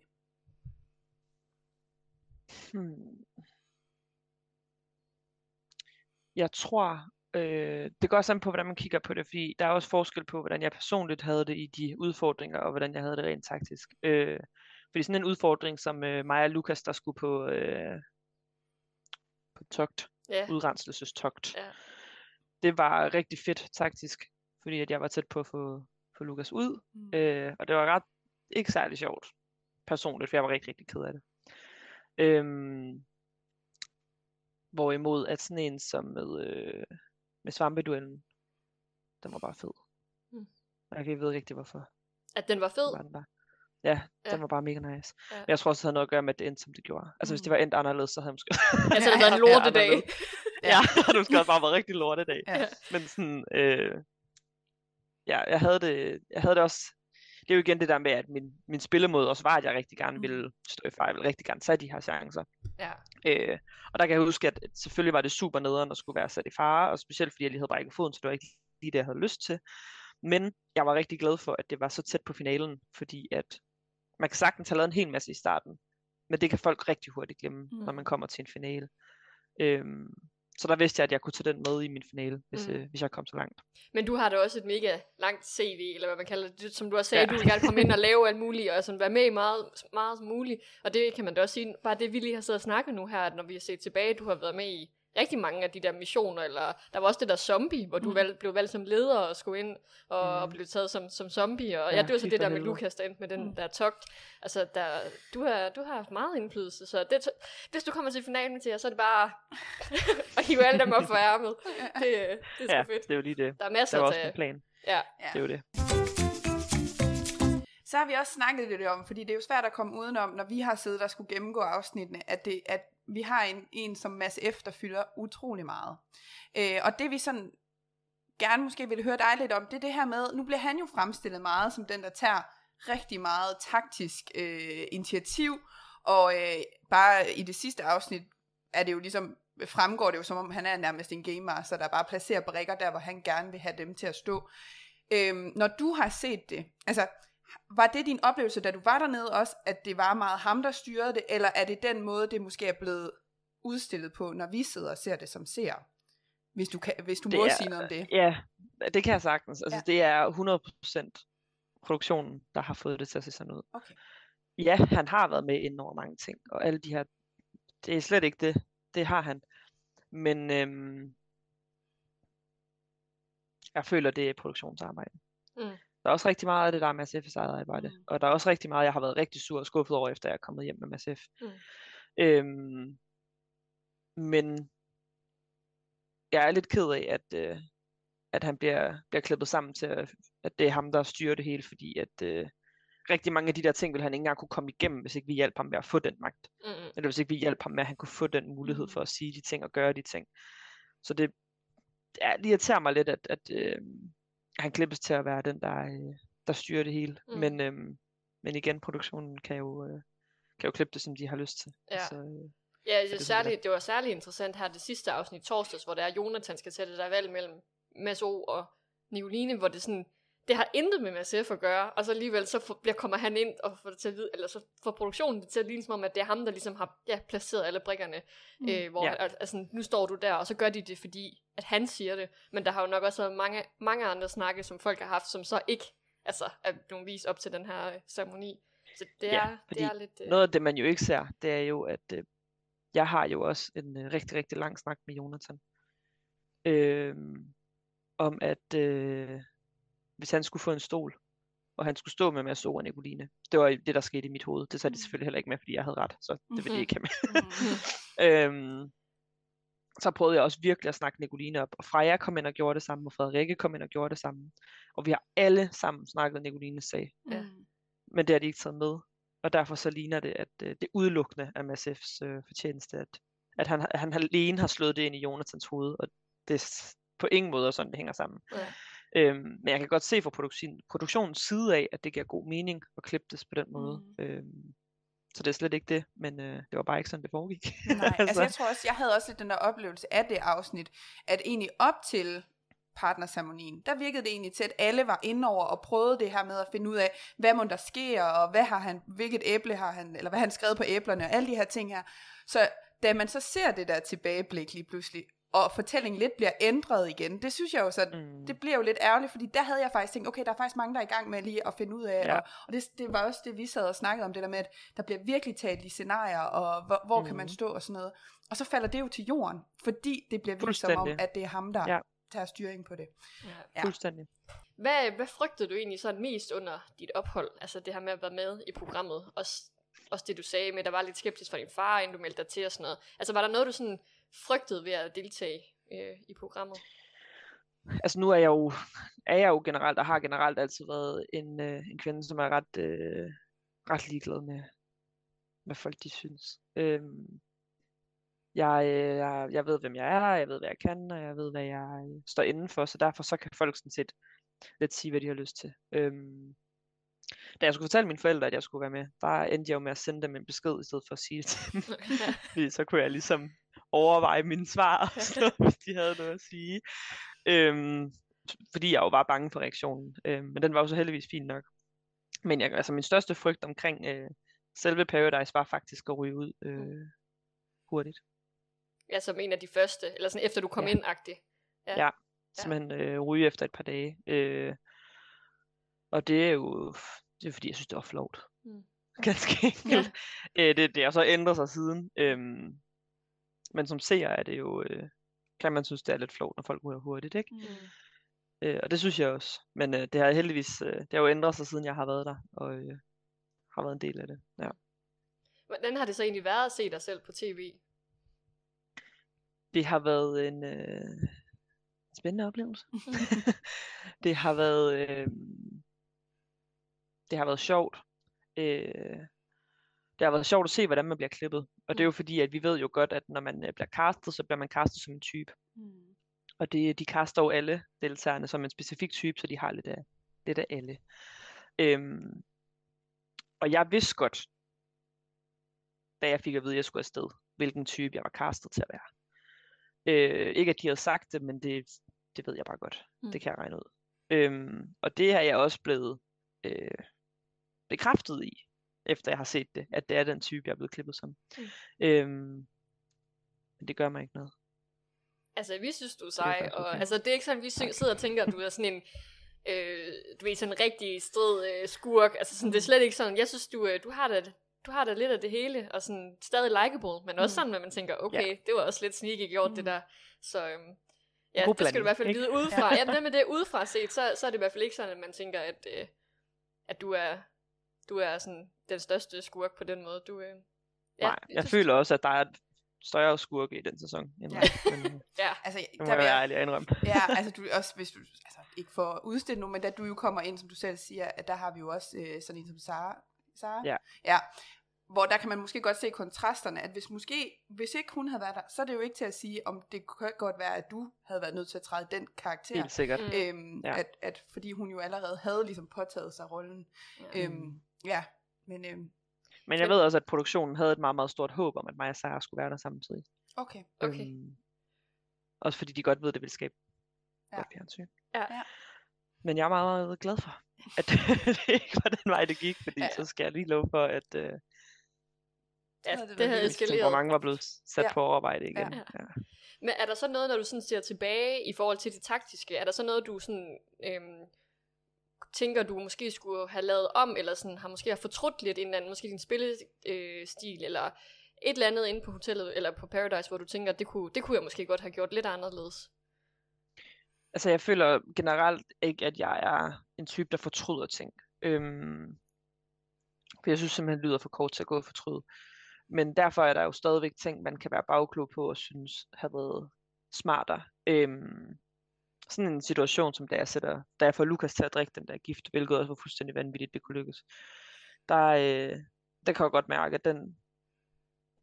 Hmm. Jeg tror, øh, det går også an på, hvordan man kigger på det, fordi der er også forskel på, hvordan jeg personligt havde det i de udfordringer, og hvordan jeg havde det rent taktisk. Øh, fordi sådan en udfordring som øh, mig og Lukas, der skulle på, øh, togt, Ja, udrenselsestogt, ja. det var rigtig fedt taktisk, fordi at jeg var tæt på at få, få Lukas ud, Mm. Øh, og det var ret ikke særlig sjovt personligt, for jeg var rigtig, rigtig ked af det. Øhm, hvorimod at sådan en som med, øh, med svampeduellen, den var bare fed. Mm. Jeg kan ikke vide rigtig hvorfor. At den var fed. Var den bare. Ja, Ja. den var bare mega nice. Ja. Men jeg tror også, det havde noget at gøre med, at det endte, som det gjorde. Altså, hvis det Mm. var endt anderledes, så havde jeg måske... [laughs] Altså, [laughs] det var en Ja, lortedag. anderledes. ja, [laughs] det havde måske også bare været rigtig lortedag. Ja. Men sådan, øh, ja, jeg havde det, jeg havde det også, det er jo igen det der med, at min, min spillemåde også var, at jeg rigtig gerne Mm. ville stå i ville rigtig gerne tage de her chancer. Ja. Øh, og der kan jeg huske, at at selvfølgelig var det super nederen at skulle være sat i fare, og specielt fordi jeg lige havde brækket foden, så det var ikke lige det, jeg havde lyst til. Men jeg var rigtig glad for, at det var så tæt på finalen, fordi at man kan sagtens have lavet en hel masse i starten, men det kan folk rigtig hurtigt glemme, mm. når man kommer til en finale. Øhm, så der vidste jeg, at jeg kunne tage den med i min finale, hvis, Mm. øh, hvis jeg kom så langt. Men du har da også et mega langt CV, eller hvad man kalder det, som du også sagde, Ja. du vil gerne komme ind og [laughs] lave alt muligt, og sådan være med i meget, meget muligt. Og det kan man da også sige, bare det vi lige har siddet og snakket nu her, at når vi har set tilbage, du har været med i rigtig mange af de der missioner, eller der var også det der zombie, hvor du Mm. valg, blev valgt som leder og skulle ind og, mm. og blev taget som, som zombie, og ja, Ja, det var så det der med. Lukas, der endte med den Mm. der togt. Altså, der, du, har, du har haft meget indflydelse, så det, hvis du kommer til finalen til jer, så er det bare [laughs] at hive alle dem op for ærmet. Det, det er sgu Ja, fedt. det er jo lige det. Der er masser var at også min plan. Ja. Ja. Det er jo det. Så har vi også snakket lidt om, fordi det er jo svært at komme udenom, når vi har siddet og skulle gennemgå afsnittene, at, det, at vi har en, en som Mads F., der fylder utrolig meget. Øh, og det vi sådan gerne måske ville høre dig lidt om, det er det her med, nu bliver han jo fremstillet meget som den, der tager rigtig meget taktisk øh, initiativ, og øh, bare i det sidste afsnit er det jo ligesom, fremgår det jo som om, han er nærmest en game master, der bare placerer brikker der, hvor han gerne vil have dem til at stå. Øhm, når du har set det, altså var det din oplevelse, da du var dernede også, at det var meget ham, der styrede det, eller er det den måde, det måske er blevet udstillet på, når vi sidder og ser det som ser? Hvis du, kan, hvis du Det må er- sige noget om det. Ja, det kan jeg sagtens. Altså, Ja. det er 100% produktionen, der har fået det til at se sådan ud. Okay. Ja, han har været med ind over mange ting, og alle de her, det er slet ikke det. Det har han. Men øhm, jeg føler, det er produktionsarbejde. Mm. Der er også rigtig meget af det, der er Mads F's eget arbejde. Mm. Og der er også rigtig meget, jeg har været rigtig sur og skuffet over, efter jeg er kommet hjem med Mads F. Mm. Øhm, men jeg er lidt ked af, at, øh, at han bliver, bliver klippet sammen til, at, at det er ham, der styrer det hele, fordi at øh, rigtig mange af de der ting ville han ikke engang kunne komme igennem, hvis ikke vi hjalp ham med at få den magt. Mm. Eller hvis ikke vi hjalp ham med, at han kunne få den mulighed Mm. for at sige de ting og gøre de ting. Så det, det irriterer mig lidt, at, at øh, han klippes til at være den, der, øh, der styrer det hele. Mm. Men, øh, men igen, produktionen kan jo, øh, kan jo klippe det, som de har lyst til. Ja. Så, øh, Ja, det, det særligt, det var særligt interessant her det sidste afsnit torsdags, hvor der er Jonathan skal det der valg mellem Mads O og Nicoline, hvor det sådan, det har intet med MSF at gøre, og så alligevel så for, bliver, kommer han ind og får det til at vide, eller så får produktionen det til at ligne som om, at det er ham, der ligesom har ja, placeret alle brikkerne, mm. øh, hvor Ja. altså, nu står du der, og så gør de det, fordi at han siger det, men der har jo nok også været mange, mange andre snakke, som folk har haft, som så ikke altså, er blevet vist op til den her øh, ceremoni. Så det Ja, er, det er lidt... Øh, Noget af det, man jo ikke ser, det er jo, at øh, jeg har jo også en øh, rigtig, rigtig lang snak med Jonathan. Øh, om at øh, hvis han skulle få en stol, og han skulle stå med Mads og Nicoline. Det var det, der skete i mit hoved. Det sagde de Mm. selvfølgelig heller ikke med, fordi jeg havde ret, så det ville de Mhm. ikke have med. Mm. [laughs] øhm, så prøvede jeg også virkelig at snakke Nicoline op. Og Freja kom ind og gjorde det samme, og Frederikke kom ind og gjorde det samme. Og vi har alle sammen snakket Nicolines sag. Ja. Mm. Men det har de ikke taget med. Og derfor så ligner det, at øh, det udelukkende er Massefs øh, fortjeneste, at, at han, han alene har slået det ind i Jonathans hoved, og det er på ingen måde sådan, det hænger sammen. Ja. Øhm, men jeg kan godt se fra produktion, produktionens side af, at det giver god mening at klippe det på den måde. Mm. Øhm, så det er slet ikke det, men øh, det var bare ikke sådan, det foregik. Nej, [laughs] altså jeg tror også, jeg havde også lidt den der oplevelse af det afsnit, at egentlig op til partnerceremonien, der virkede det egentlig til, at alle var inde over og prøvede det her med at finde ud af, hvad må der sker, og hvad har han, hvilket æble har han, eller hvad han skrevet på æblerne, og alle de her ting her. Så da man så ser det der tilbageblik lige pludselig, og fortællingen lidt bliver ændret igen, det synes jeg jo så, Mm. det bliver jo lidt ærgerligt, fordi der havde jeg faktisk tænkt, okay, der er faktisk mange, der er i gang med lige at finde ud af, Ja. og, og det, det var også det, vi sad og snakkede om, det der med, at der bliver virkelig talt i scenarier, og hvor, hvor mm. kan man Mhm. stå og sådan noget. Og så falder det jo til jorden, fordi det bliver vist som om, at det er ham, der Ja. tager styring på det. Ja. Ja. Fuldstændig. Hvad, hvad frygtede du egentlig sådan mest under dit ophold? Altså det her med at være med i programmet. Også, også det du sagde med, at der var lidt skeptisk fra din far, inden du meldte dig til og sådan noget. Altså var der noget, du sådan frygtede ved at deltage øh, i programmet? altså nu er jeg jo, er jeg jo generelt, og har generelt altid været en, øh, en kvinde, som er ret, øh, ret ligeglad med, hvad folk de synes. Øhm, jeg, øh, jeg, jeg ved, hvem jeg er, jeg ved, hvad jeg kan, og jeg ved, hvad jeg øh, står inden for, så derfor så kan folk sådan set lidt sige, hvad de har lyst til. Øhm, da jeg skulle fortælle mine forældre, at jeg skulle være med, der endte jeg jo med at sende dem en besked, i stedet for at sige det til dem. [laughs] [laughs] Fordi så kunne jeg ligesom overveje mine svar, og [laughs] sådan noget, hvis de havde noget at sige. Øhm, fordi jeg jo var bange for reaktionen. Øhm, men den var jo så heldigvis fin nok. Men jeg, altså min største frygt omkring øh, selve Paradise var faktisk at ryge ud øh, hurtigt. ja, som en af de første, eller sådan efter du kom Ja. ind-agtig. Ja. Ja. Simpelthen øh, ryge efter et par dage. Øh, og det er jo det er fordi, jeg synes, det var flot. Mm. [laughs] Ganske enkelt. Øh, det, det har så ændret sig siden. Øhm, men som seer er det jo, øh, kan man synes, det er lidt flot, når folk ryger hurtigt, ikke? Mm. Øh, og det synes jeg også. Men øh, det har heldigvis, øh, det har jo ændret sig, siden jeg har været der, og øh, har været en del af det. Ja. Hvordan har det så egentlig været at se dig selv på tv? Det har været en øh, spændende oplevelse. [laughs] [laughs] det har været, øh, det har været sjovt. Øh, det har været sjovt at se, hvordan man bliver klippet. Og det er jo fordi, at vi ved jo godt, at når man øh, bliver castet, så bliver man castet som en type. Mm. Og det, de kaster jo alle deltagerne som en specifik type, så de har lidt af, lidt af alle. Øhm, og jeg vidste godt, da jeg fik at vide, at jeg skulle afsted, hvilken type jeg var castet til at være. Øh, ikke at de havde sagt det, men det, det ved jeg bare godt. Mm. Mm. Det kan jeg regne ud. Øhm, og det har jeg også blevet øh, bekræftet i, efter jeg har set det, at det er den type, jeg er blevet klippet som. Mm. Øhm, men det gør mig ikke noget. Altså, vi synes, du er det er sej, og altså, det er ikke sådan, vi sy- sidder og tænker, at du er sådan en, øh, du ved, sådan en rigtig strid øh, skurk. Altså, sådan, det er slet ikke sådan, jeg synes, du, øh, du har da du har da lidt af det hele, og sådan stadig likable, men også Mm. sådan, at man tænker, okay, det var også lidt sneaky gjort, det Mm. der. Så øhm, ja, god det skal du i hvert fald vide udefra. [laughs] Ja, det med det udefra set, så, så er det i hvert fald ikke sådan, at man tænker, at, øh, at du er du er sådan den største skurk på den måde. Du, øh, Ja, Nej, jeg synes- føler også, at der er et større skurke i den sæson. End Ja. men øh, [laughs] Ja, Altså, det må der jeg være jeg, ærlig indrømme. ja, [laughs] altså du også, hvis du, altså ikke for at udstille nogen, men da du jo kommer ind, som du selv siger, at der har vi jo også øh, sådan en som Sara, Sara? Ja. ja. Hvor der kan man måske godt se kontrasterne, at hvis måske, hvis ikke hun havde været der, så er det jo ikke til at sige, om det kan godt være, at du havde været nødt til at træde den karakter. Helt sikkert. Mm. Øhm, Ja. at, at, fordi hun jo allerede havde ligesom påtaget sig rollen. Ja. Øhm, ja, men øhm, Men jeg ved også, at produktionen havde et meget, meget stort håb om, at mig og Sarah skulle være der samtidig. okay. Okay. Øhm, også fordi de godt ved, at det ville skabe Ja. godt fjernsyn. Ja. Ja. Men jeg er meget, meget glad for, at [laughs] det ikke var den vej, det gik, fordi Ja. så skal jeg lige love for, at øh, Ja, havde det det, havde helt hvor eskaleret. mange var blevet sat Ja. på overarbejde igen. Ja. Ja. Men er der så noget, når du sådan ser tilbage i forhold til det taktiske, er der så noget, du sådan, øhm, tænker, du måske skulle have lavet om, eller sådan, har måske har fortrudt lidt en eller anden, måske din spillestil, stil, eller et eller andet inde på hotellet, eller på Paradise, hvor du tænker, det kunne, det kunne jeg måske godt have gjort lidt anderledes. Altså jeg føler generelt ikke, at jeg er en type, der fortryder ting. Øhm, for jeg synes simpelthen, det lyder for kort til at gå og fortryde. Men derfor er der jo stadigvæk ting, man kan være bagklog på og synes har været smartere. Øhm, sådan en situation, som da jeg, sætter, da jeg får Lukas til at drikke den der gift, hvilket også var fuldstændig vanvittigt, det kunne lykkes. Der, øh, der kan jeg godt mærke, at den,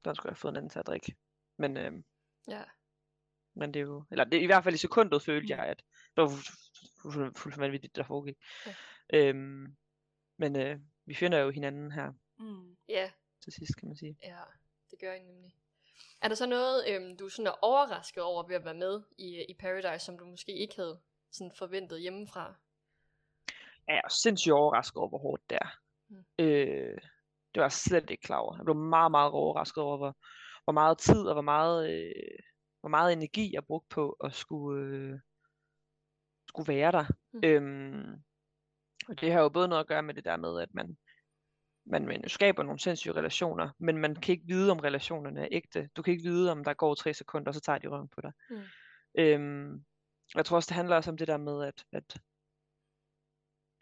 den skulle jeg have fået en anden til at drikke. Men, øh, Ja. men det er jo, eller det, i hvert fald i sekundet følte Mm. jeg, at det var fu- fu- fu- fuldstændig vanvittigt, der foregik. Ja. Øhm, men øh, vi finder jo hinanden her Mm. Ja, til sidst, kan man sige. ja, det gør jeg nemlig. Er der så noget, øhm, du sådan er overrasket over ved at være med i, i Paradise, som du måske ikke havde sådan forventet hjemmefra? Jeg er sindssygt overrasket over, hvor hårdt det er. Mm. Øh, det var jeg slet ikke klar over. Jeg blev meget, meget overrasket over, hvor, hvor meget tid og hvor meget, øh, hvor meget energi jeg brugte på at skulle, øh, skulle være der. Mm. Øhm, og det har jo både noget at gøre med det der med, at man, man, man skaber nogle sindssyge relationer, men man kan ikke vide, om relationerne er ægte. Du kan ikke vide, om der går tre sekunder, og så tager de røven på dig. Mm. Øhm, jeg tror også, det handler også om det der med, at, at,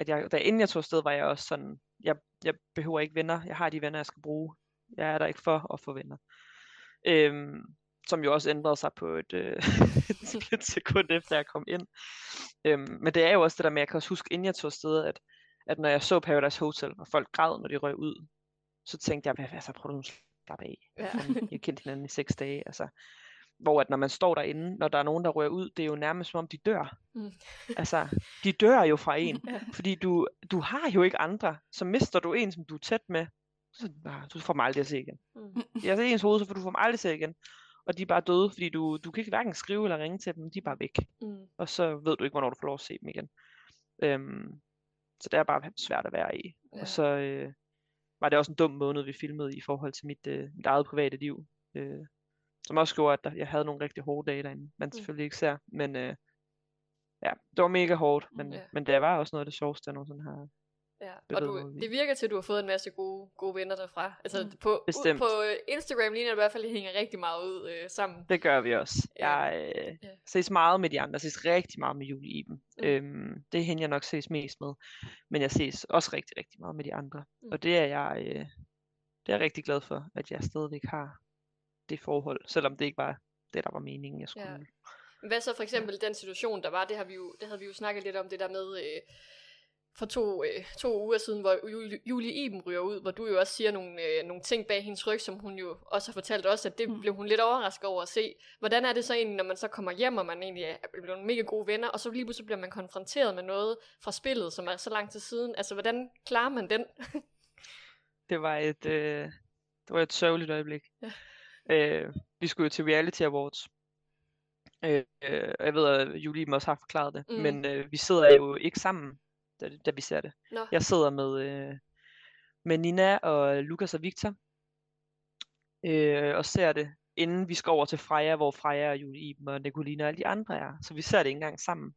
at jeg, da inden jeg tog afsted, var jeg også sådan, jeg, jeg behøver ikke venner. Jeg har de venner, jeg skal bruge. Jeg er der ikke for at få venner. Øhm, som jo også ændrede sig på et, øh, [laughs] et sekund efter jeg kom ind. Øhm, men det er jo også det der med, jeg kan også huske, inden jeg tog afsted, at, at når jeg så Paradise Hotel, og folk græd, når de røg ud, så tænkte jeg, hvad, hvad så prøv du slappe af. Ja. Jeg kendte hinanden i seks dage. Altså, hvor at når man står derinde, når der er nogen, der rører ud, det er jo nærmest som om, de dør. Mm. Altså, de dør jo fra en. Ja. Fordi du, du har jo ikke andre. Så mister du en, som du er tæt med, så ah, du får mig aldrig at se igen. Mm. Jeg set ens hoved, så får du får mig aldrig at se igen. Og de er bare døde, fordi du, du kan ikke hverken skrive eller ringe til dem. De er bare væk. Mm. Og så ved du ikke, hvornår du får lov at se dem igen. Øhm, så det er bare svært at være i. Ja. Og så øh, var det også en dum måned, vi filmede i forhold til mit, øh, mit eget private liv. Øh, som også gjorde, at der, jeg havde nogle rigtig hårde dage derinde, man selvfølgelig ikke ser. Men øh, ja, det var mega hårdt, men, Ja. men det var også noget af det sjoveste, jeg nogensinde har. Ja, og du, det virker til, at du har fået en masse gode, gode venner derfra. Altså Mm. på, ud, Bestemt. på øh, Instagram ligner det i hvert fald, at I hænger rigtig meget ud øh, sammen. Det gør vi også. Ja. Jeg øh, Ja. ses meget med de andre. Jeg ses rigtig meget med Julie Iben. Mm. Øhm, det er hende, jeg nok ses mest med. Men jeg ses også rigtig, rigtig meget med de andre. Mm. Og det er jeg øh, det er jeg rigtig glad for, at jeg stadigvæk har det forhold. Selvom det ikke var det, der var meningen, jeg skulle. Ja. Hvad så for eksempel den situation, der var, det, har vi jo, det havde vi jo snakket lidt om, det der med øh, for to, øh, to uger siden, hvor Julie, Julie Iben ryger ud, hvor du jo også siger nogle, øh, nogle ting bag hendes ryg, som hun jo også har fortalt os, at det Mm. blev hun lidt overrasket over at se. Hvordan er det så egentlig, når man så kommer hjem, og man egentlig er blevet mega gode venner, og så lige pludselig bliver man konfronteret med noget fra spillet, som er så lang tid siden. Altså, hvordan klarer man den? [laughs] Det var et, øh, det var et sørgeligt øjeblik. Ja. Øh, vi skulle jo til Reality Awards. Øh, øh, jeg ved, at Julie også har forklaret det. Mm. Men øh, vi sidder jo ikke sammen, da, da vi ser det. Nå, Jeg sidder med, øh, med Nina og Lukas og Victor øh, og ser det, inden vi skal over til Freja, hvor Freja og Julie Iben og Nicolina og alle de andre er. Så vi ser det ikke engang sammen.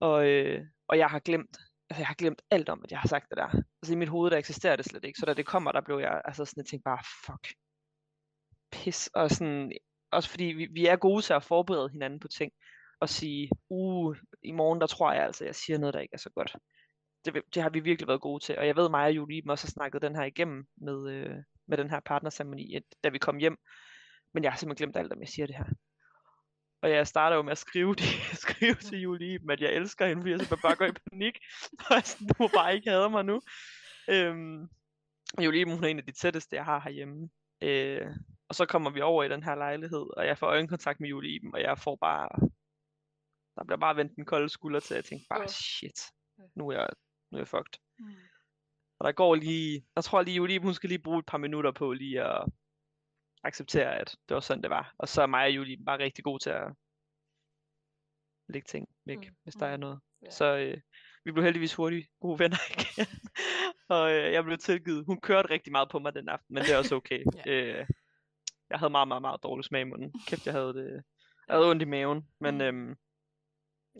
Og, øh, og jeg har glemt, altså jeg har glemt alt om, at jeg har sagt det der. Altså i mit hoved, der eksisterer det slet ikke. Så da det kommer, der blev jeg altså sådan, jeg tænkte bare, fuck, pis. Og sådan, også fordi vi, vi er gode til at forberede hinanden på ting. Og sige, uh, i morgen, der tror jeg altså, jeg siger noget, der ikke er så godt det, det har vi virkelig været gode til. Og jeg ved, mig og Julie også har snakket den her igennem med, øh, med den her partnerceremoni, da vi kom hjem. Men jeg har simpelthen glemt alt, om jeg siger det her. Og jeg starter jo med at skrive, det, [laughs] skrive til Julie Iben, at jeg elsker hende, fordi jeg simpelthen bare går i panik. [laughs] Og sådan, du må bare ikke have mig nu. Øhm, Julie hun er en af de tætteste, jeg har herhjemme. Øh, og så kommer vi over i den her lejlighed, og jeg får øjenkontakt med Julie Iben, og jeg får bare... Der bliver bare vendt en kold skulder til, at jeg tænker bare, shit, nu er jeg, nu er jeg fucked. Mm. Og der går lige, jeg tror lige, Julie, hun skal lige bruge et par minutter på lige at acceptere, at det var sådan, det var. Og så er mig og Julie bare rigtig god til at lægge ting væk, Mm, mm. hvis der mm. er noget. Ja. Så øh, vi blev heldigvis hurtigt gode venner [laughs] igen. og øh, jeg blev tilgivet. Hun kørte rigtig meget på mig den aften, men det er også okay. [laughs] Ja. øh, jeg havde meget, meget, meget dårlig smag i munden. Kæft, jeg havde det. Jeg havde ondt i maven, men Mm. øhm,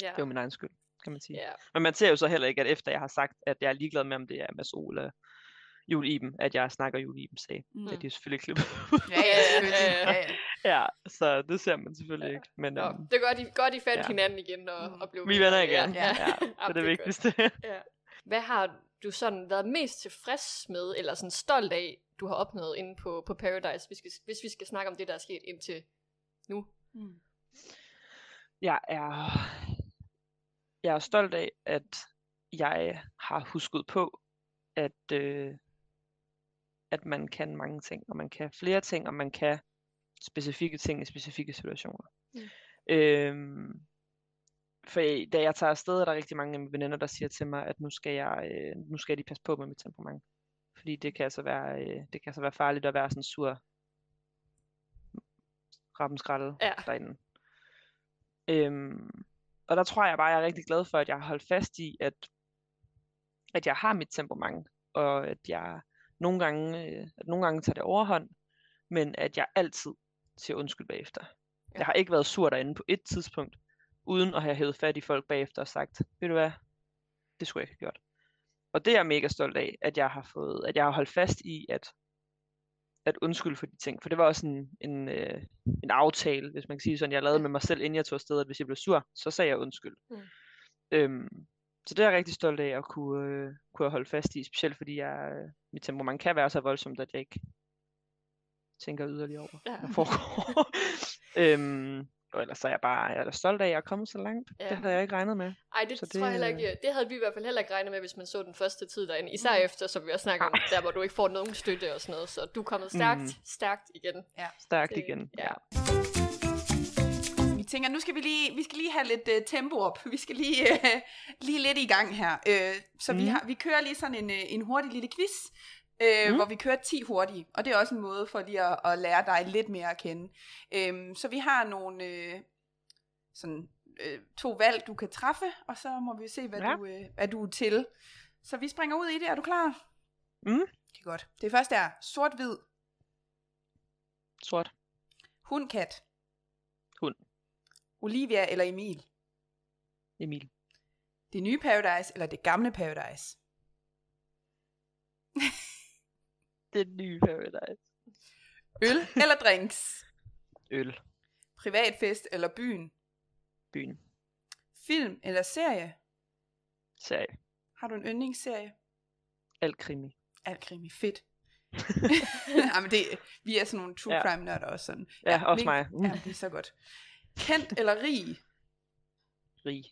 Ja. det var min egen skyld, kan man sige. ja. Men man ser jo så heller ikke, at efter jeg har sagt, at jeg er ligeglad med, om det er Mads O eller Jul Iben, at jeg snakker Jul Iben sag. Mm. Det er de selvfølgelig klippet. [laughs] Ja, ja, selvfølgelig. Ja, Ja, ja. så det ser man selvfølgelig Ja. ikke. Men Nå, øhm, det er godt, I, godt, I fandt ja. hinanden igen og, Mm. og blev vi er venner igen. Ja, Ja, ja. det er det godt. vigtigste. [laughs] Ja. Hvad har du sådan været mest tilfreds med, eller sådan stolt af, du har opnået inde på, på Paradise, hvis vi, hvis vi skal snakke om det, der er sket indtil nu? Mm. jeg er, jeg er stolt af, at jeg har husket på, at, øh, at man kan mange ting, og man kan flere ting, og man kan specifikke ting i specifikke situationer. Mm. Øhm, for da jeg tager afsted, er der rigtig mange af mine veninder, der siger til mig, at nu skal jeg, øh, nu skal de passe på med mit temperament. Fordi det kan altså være, øh, det kan altså være farligt at være sådan sur rappenskralde Ja. derinde. Øhm, og der tror jeg bare, jeg er rigtig glad for, at jeg har holdt fast i, at, at jeg har mit temperament, og at jeg nogle gange, øh, at nogle gange tager det overhånd, men at jeg altid siger undskyld bagefter. Ja. Jeg har ikke været sur derinde på et tidspunkt, uden at have hævet fat i folk bagefter og sagt, ved du hvad, det skulle jeg ikke have gjort. Og det er jeg mega stolt af, at jeg har fået, at jeg har holdt fast i, at, at undskylde for de ting. For det var også en, en, øh, en aftale, hvis man kan sige sådan, jeg lavede med mig selv, inden jeg tog afsted, at hvis jeg blev sur, så sagde jeg undskyld. Mm. Øhm, så det er jeg rigtig stolt af at kunne, øh, kunne holde fast i, specielt fordi jeg, øh, mit temperament kan være så voldsomt, at jeg ikke tænker yderligere over, Ja. hvad foregår. [laughs] øhm, og ellers er jeg bare jeg er stolt af, at jeg er kommet så langt. Ja. Det havde jeg ikke regnet med. Ej, det, Så det tror jeg heller ikke. Det havde vi i hvert fald heller ikke regnet med, hvis man så den første tid derinde. Især Mm. efter, som vi også snakker om, der hvor du ikke får nogen støtte og sådan noget. Så du er kommet stærkt, Mm. stærkt igen. Stærkt Det- igen. ja. Vi tænker, nu skal vi lige, vi skal lige have lidt uh, tempo op. Vi skal lige, uh, [laughs] lige lidt i gang her. Uh, så mm. vi, har, vi kører lige sådan en, uh, en hurtig lille quiz, uh, Mhm. hvor vi kører 10 hurtige. Og det er også en måde for lige at, at lære dig lidt mere at kende. Um, så vi har nogle uh, sådan, uh, to valg, du kan træffe, og så må vi se, hvad, Ja. du, uh, hvad du er til. Så vi springer ud i det. Er du klar? Mm. Det er godt. Det første er sort-hvid, Sort. hund-kat. Hund. Olivia eller Emil? Emil. Det nye Paradise eller det gamle Paradise? [laughs] Det nye Paradise. Øl eller drinks? Øl. Privatfest eller byen? Byen. Film eller serie? Serie. Har du en yndlingsserie? Alt krimi. Alt krimi. Fedt. [laughs] Jamen det, vi er sådan nogle true Ja. crime nørder også sådan. Ja, også mega- mig. Mm. Ja, det er så godt. Kendt eller rig? Rig.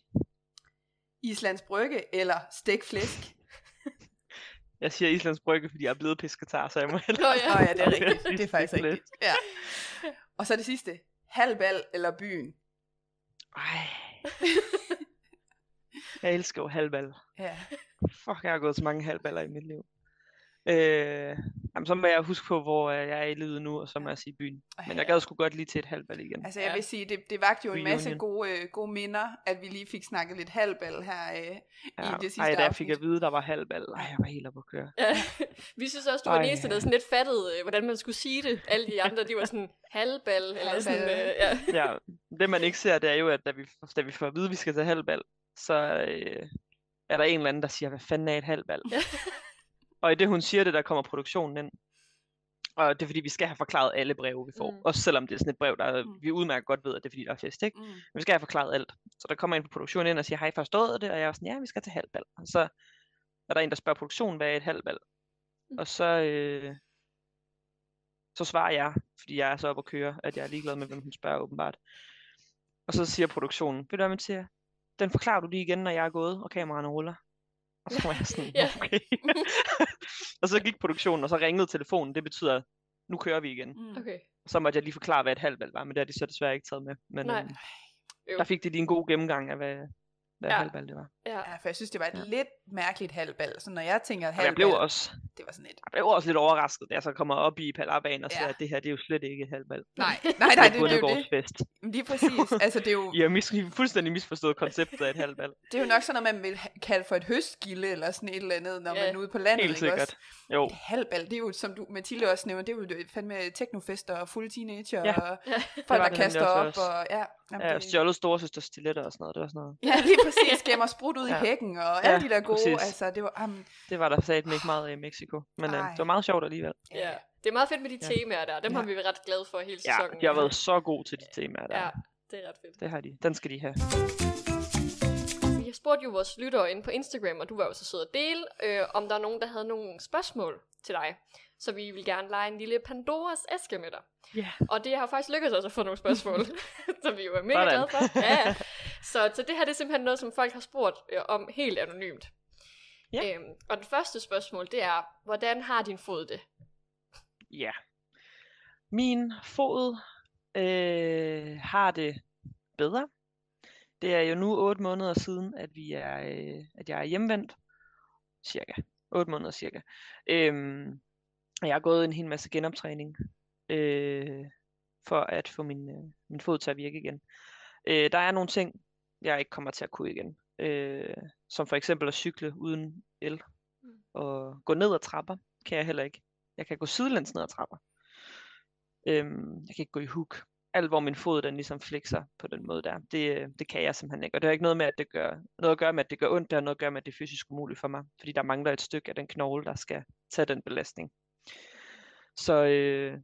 Islands Brygge eller stegt flæsk? Jeg siger Islands Brygge, fordi jeg er blevet pisketar, så jeg må [laughs] Nå hellere. ja. [laughs] Nå ja, det er rigtigt. Det er faktisk rigtigt. Ja. Og så det sidste. Halvbal eller byen? Ej. Jeg elsker jo halvbal. Ja. Fuck, jeg har gået så mange halvballer i mit liv. Øh, jamen, så må jeg huske på, hvor øh, jeg er i livet nu, og så må jeg sige byen. Men jeg gad sgu godt lige til et halvbal igen. Altså jeg Ja. vil sige, det, det vagte jo en masse gode, øh, gode minder, at vi lige fik snakket lidt halvbal her øh, i Ja, det sidste ej, da jeg fik at vide, der var halvbal. Ej, jeg var helt oppe at køre. Ja. [laughs] Vi synes også, du var den eneste, der sådan lidt fattede, øh, hvordan man skulle sige det. Alle de andre, de var sådan halvbal, eller sådan, Halvbal. øh, ja. [laughs] Ja, det man ikke ser, det er jo, at da vi, da vi får at vide, at vi skal til halvbal, så øh, er der en eller anden, der siger, hvad fanden er et halvbal? Ja. [laughs] og i det, hun siger det, der kommer produktionen ind. Og det er fordi, vi skal have forklaret alle breve, vi får. Mm. Også selvom det er sådan et brev, der Mm. vi udmærket godt ved, at det er fordi, der er fest, ikke? Mm. Men vi skal have forklaret alt. Så der kommer en på produktionen ind og siger, har I forstået det? Og jeg er sådan, ja, vi skal til halvbal. Og så er der en, der spørger produktionen, hvad er et halvbal? Mm. Og så, øh, så svarer jeg, fordi jeg er så oppe at køre, at jeg er ligeglad med, hvem hun spørger åbenbart. Og så siger produktionen, ved du hvad, Mathias? Den forklarer du lige igen, når jeg er gået, og kameraerne ruller. Og så var jeg sådan, Ja. okay. [laughs] og så gik produktionen, og så ringede telefonen. Det betyder, nu kører vi igen. Mm. Okay. Så måtte jeg lige forklare, hvad et halvbal var, men det har de så desværre ikke taget med. Men Nej. øhm, der fik de lige en god gennemgang af, hvad, hvad Ja. halvbal det var. Ja. Ja, for jeg synes, det var et Ja. lidt mærkeligt halvbal. Så når jeg tænker Og jeg halvbal, blev også, det var sådan et... jeg blev også lidt overrasket, da jeg så kommer op i Palabanen og ser, Ja. at det her, det er jo slet ikke et halvbal. Nej, nej, nej, det, det, er jo det. Men Lige præcis. [laughs] Altså, det er jo, I har mis- fuldstændig misforstået konceptet af et halvbal. [laughs] det er jo nok sådan noget, man vil kalde for et høstgilde, eller sådan et eller andet, når Ja. man er ude på landet. Helt ikke også? sikkert. Jo, Et halvbal, det er jo, som du, Mathilde også nævner, det er jo det- fandme teknofester og fulde teenager, Ja. og Ja. folk, der det kaster op, også og ja. Jamen, ja, det- stjålet storesøsters stiletter og sådan noget, det var sådan noget. Ja, lige præcis. Gemmer [laughs] sprut ud Ja. i hækken, og Ja, alle de der gode, præcis. altså, det var, um, Det var der sat ikke meget af i Mexico, men øh, det var meget sjovt alligevel. ja. Det er meget fedt med de Ja. temaer der. Dem Ja. har vi været ret glade for hele Ja, sæsonen. de har været så gode til de temaer der. Ja, det er ret fedt. Det har de. Den skal de have. Vi har spurgt jo vores lyttere inde på Instagram, og du var jo så sød at dele, øh, om der er nogen, der havde nogle spørgsmål til dig. Så vi vil gerne lege en lille Pandoras æske med dig. Ja. Og det har faktisk lykkedes os at få nogle spørgsmål, [laughs] som vi jo er mega Sådan. glade for. Ja. Så, så det her det er simpelthen noget, som folk har spurgt øh, om helt anonymt. Ja. Øhm, og det første spørgsmål, det er, hvordan har din fod det? Ja. Min fod øh, har det bedre. Det er jo nu 8 måneder siden, at vi er, øh, at jeg er hjemvendt. Cirka. 8 måneder cirka. Øhm, og jeg har gået en hel masse genoptræning øh, for at få min, øh, min fod til at virke igen. Øh, der er nogle ting, jeg ikke kommer til at kunne igen. Øh, som for eksempel at cykle uden el. Mm. Og gå ned ad trapper kan jeg heller ikke. Jeg kan gå sidelæns ned ad trapper. Øhm, jeg kan ikke gå i hook. Alt hvor min fod den ligesom flexer på den måde der, det, øh, det kan jeg simpelthen ikke. Og det har ikke noget med, at det gør, noget at gøre med, at det gør ondt, det har noget at gøre med, at det er fysisk umuligt for mig. Fordi der mangler et stykke af den knogle, der skal tage den belastning. Så, øh,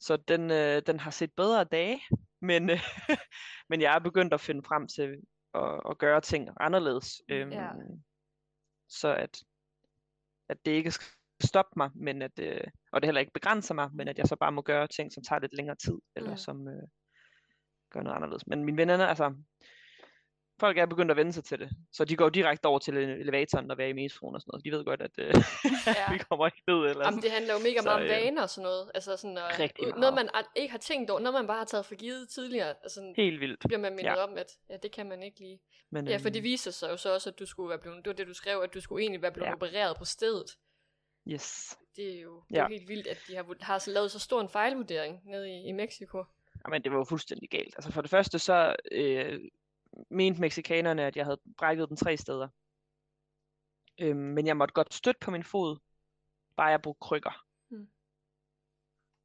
så den, øh, den har set bedre dage, men, øh, [laughs] men jeg er begyndt at finde frem til at, at gøre ting anderledes. Øhm, Ja. Så at, at det ikke skal stoppe mig, men at, øh, og det heller ikke begrænser mig, men at jeg så bare må gøre ting, som tager lidt længere tid, eller Mm. som øh, gør noget anderledes. Men mine venner, altså, folk er begyndt at vende sig til det, så de går direkte over til ele- elevatoren og være i metroen og sådan noget. De ved godt, at øh, [laughs] Ja. vi kommer ikke ned eller Jamen, det handler jo mega Så, meget om øh, vaner og sådan noget. Altså sådan, rigtig noget, man ikke har tænkt over, noget man bare har taget for givet tidligere. Altså, Helt vildt. bliver man mindet Ja. om, at ja, det kan man ikke lige. Men, Ja, for det øhm, viser sig jo så også, at du skulle være blevet, det var det du skrev, at du skulle egentlig være blevet Ja. opereret på stedet. Yes. Det er jo, det er Ja. jo helt vildt, at de har, har så lavet så stor en fejlvurdering nede i, i Mexico. Jamen, det var jo fuldstændig galt. Altså for det første så øh, mente mexikanerne, at jeg havde brækket den tre steder. Øhm, men jeg måtte godt støtte på min fod, bare jeg brugte krykker. Mm.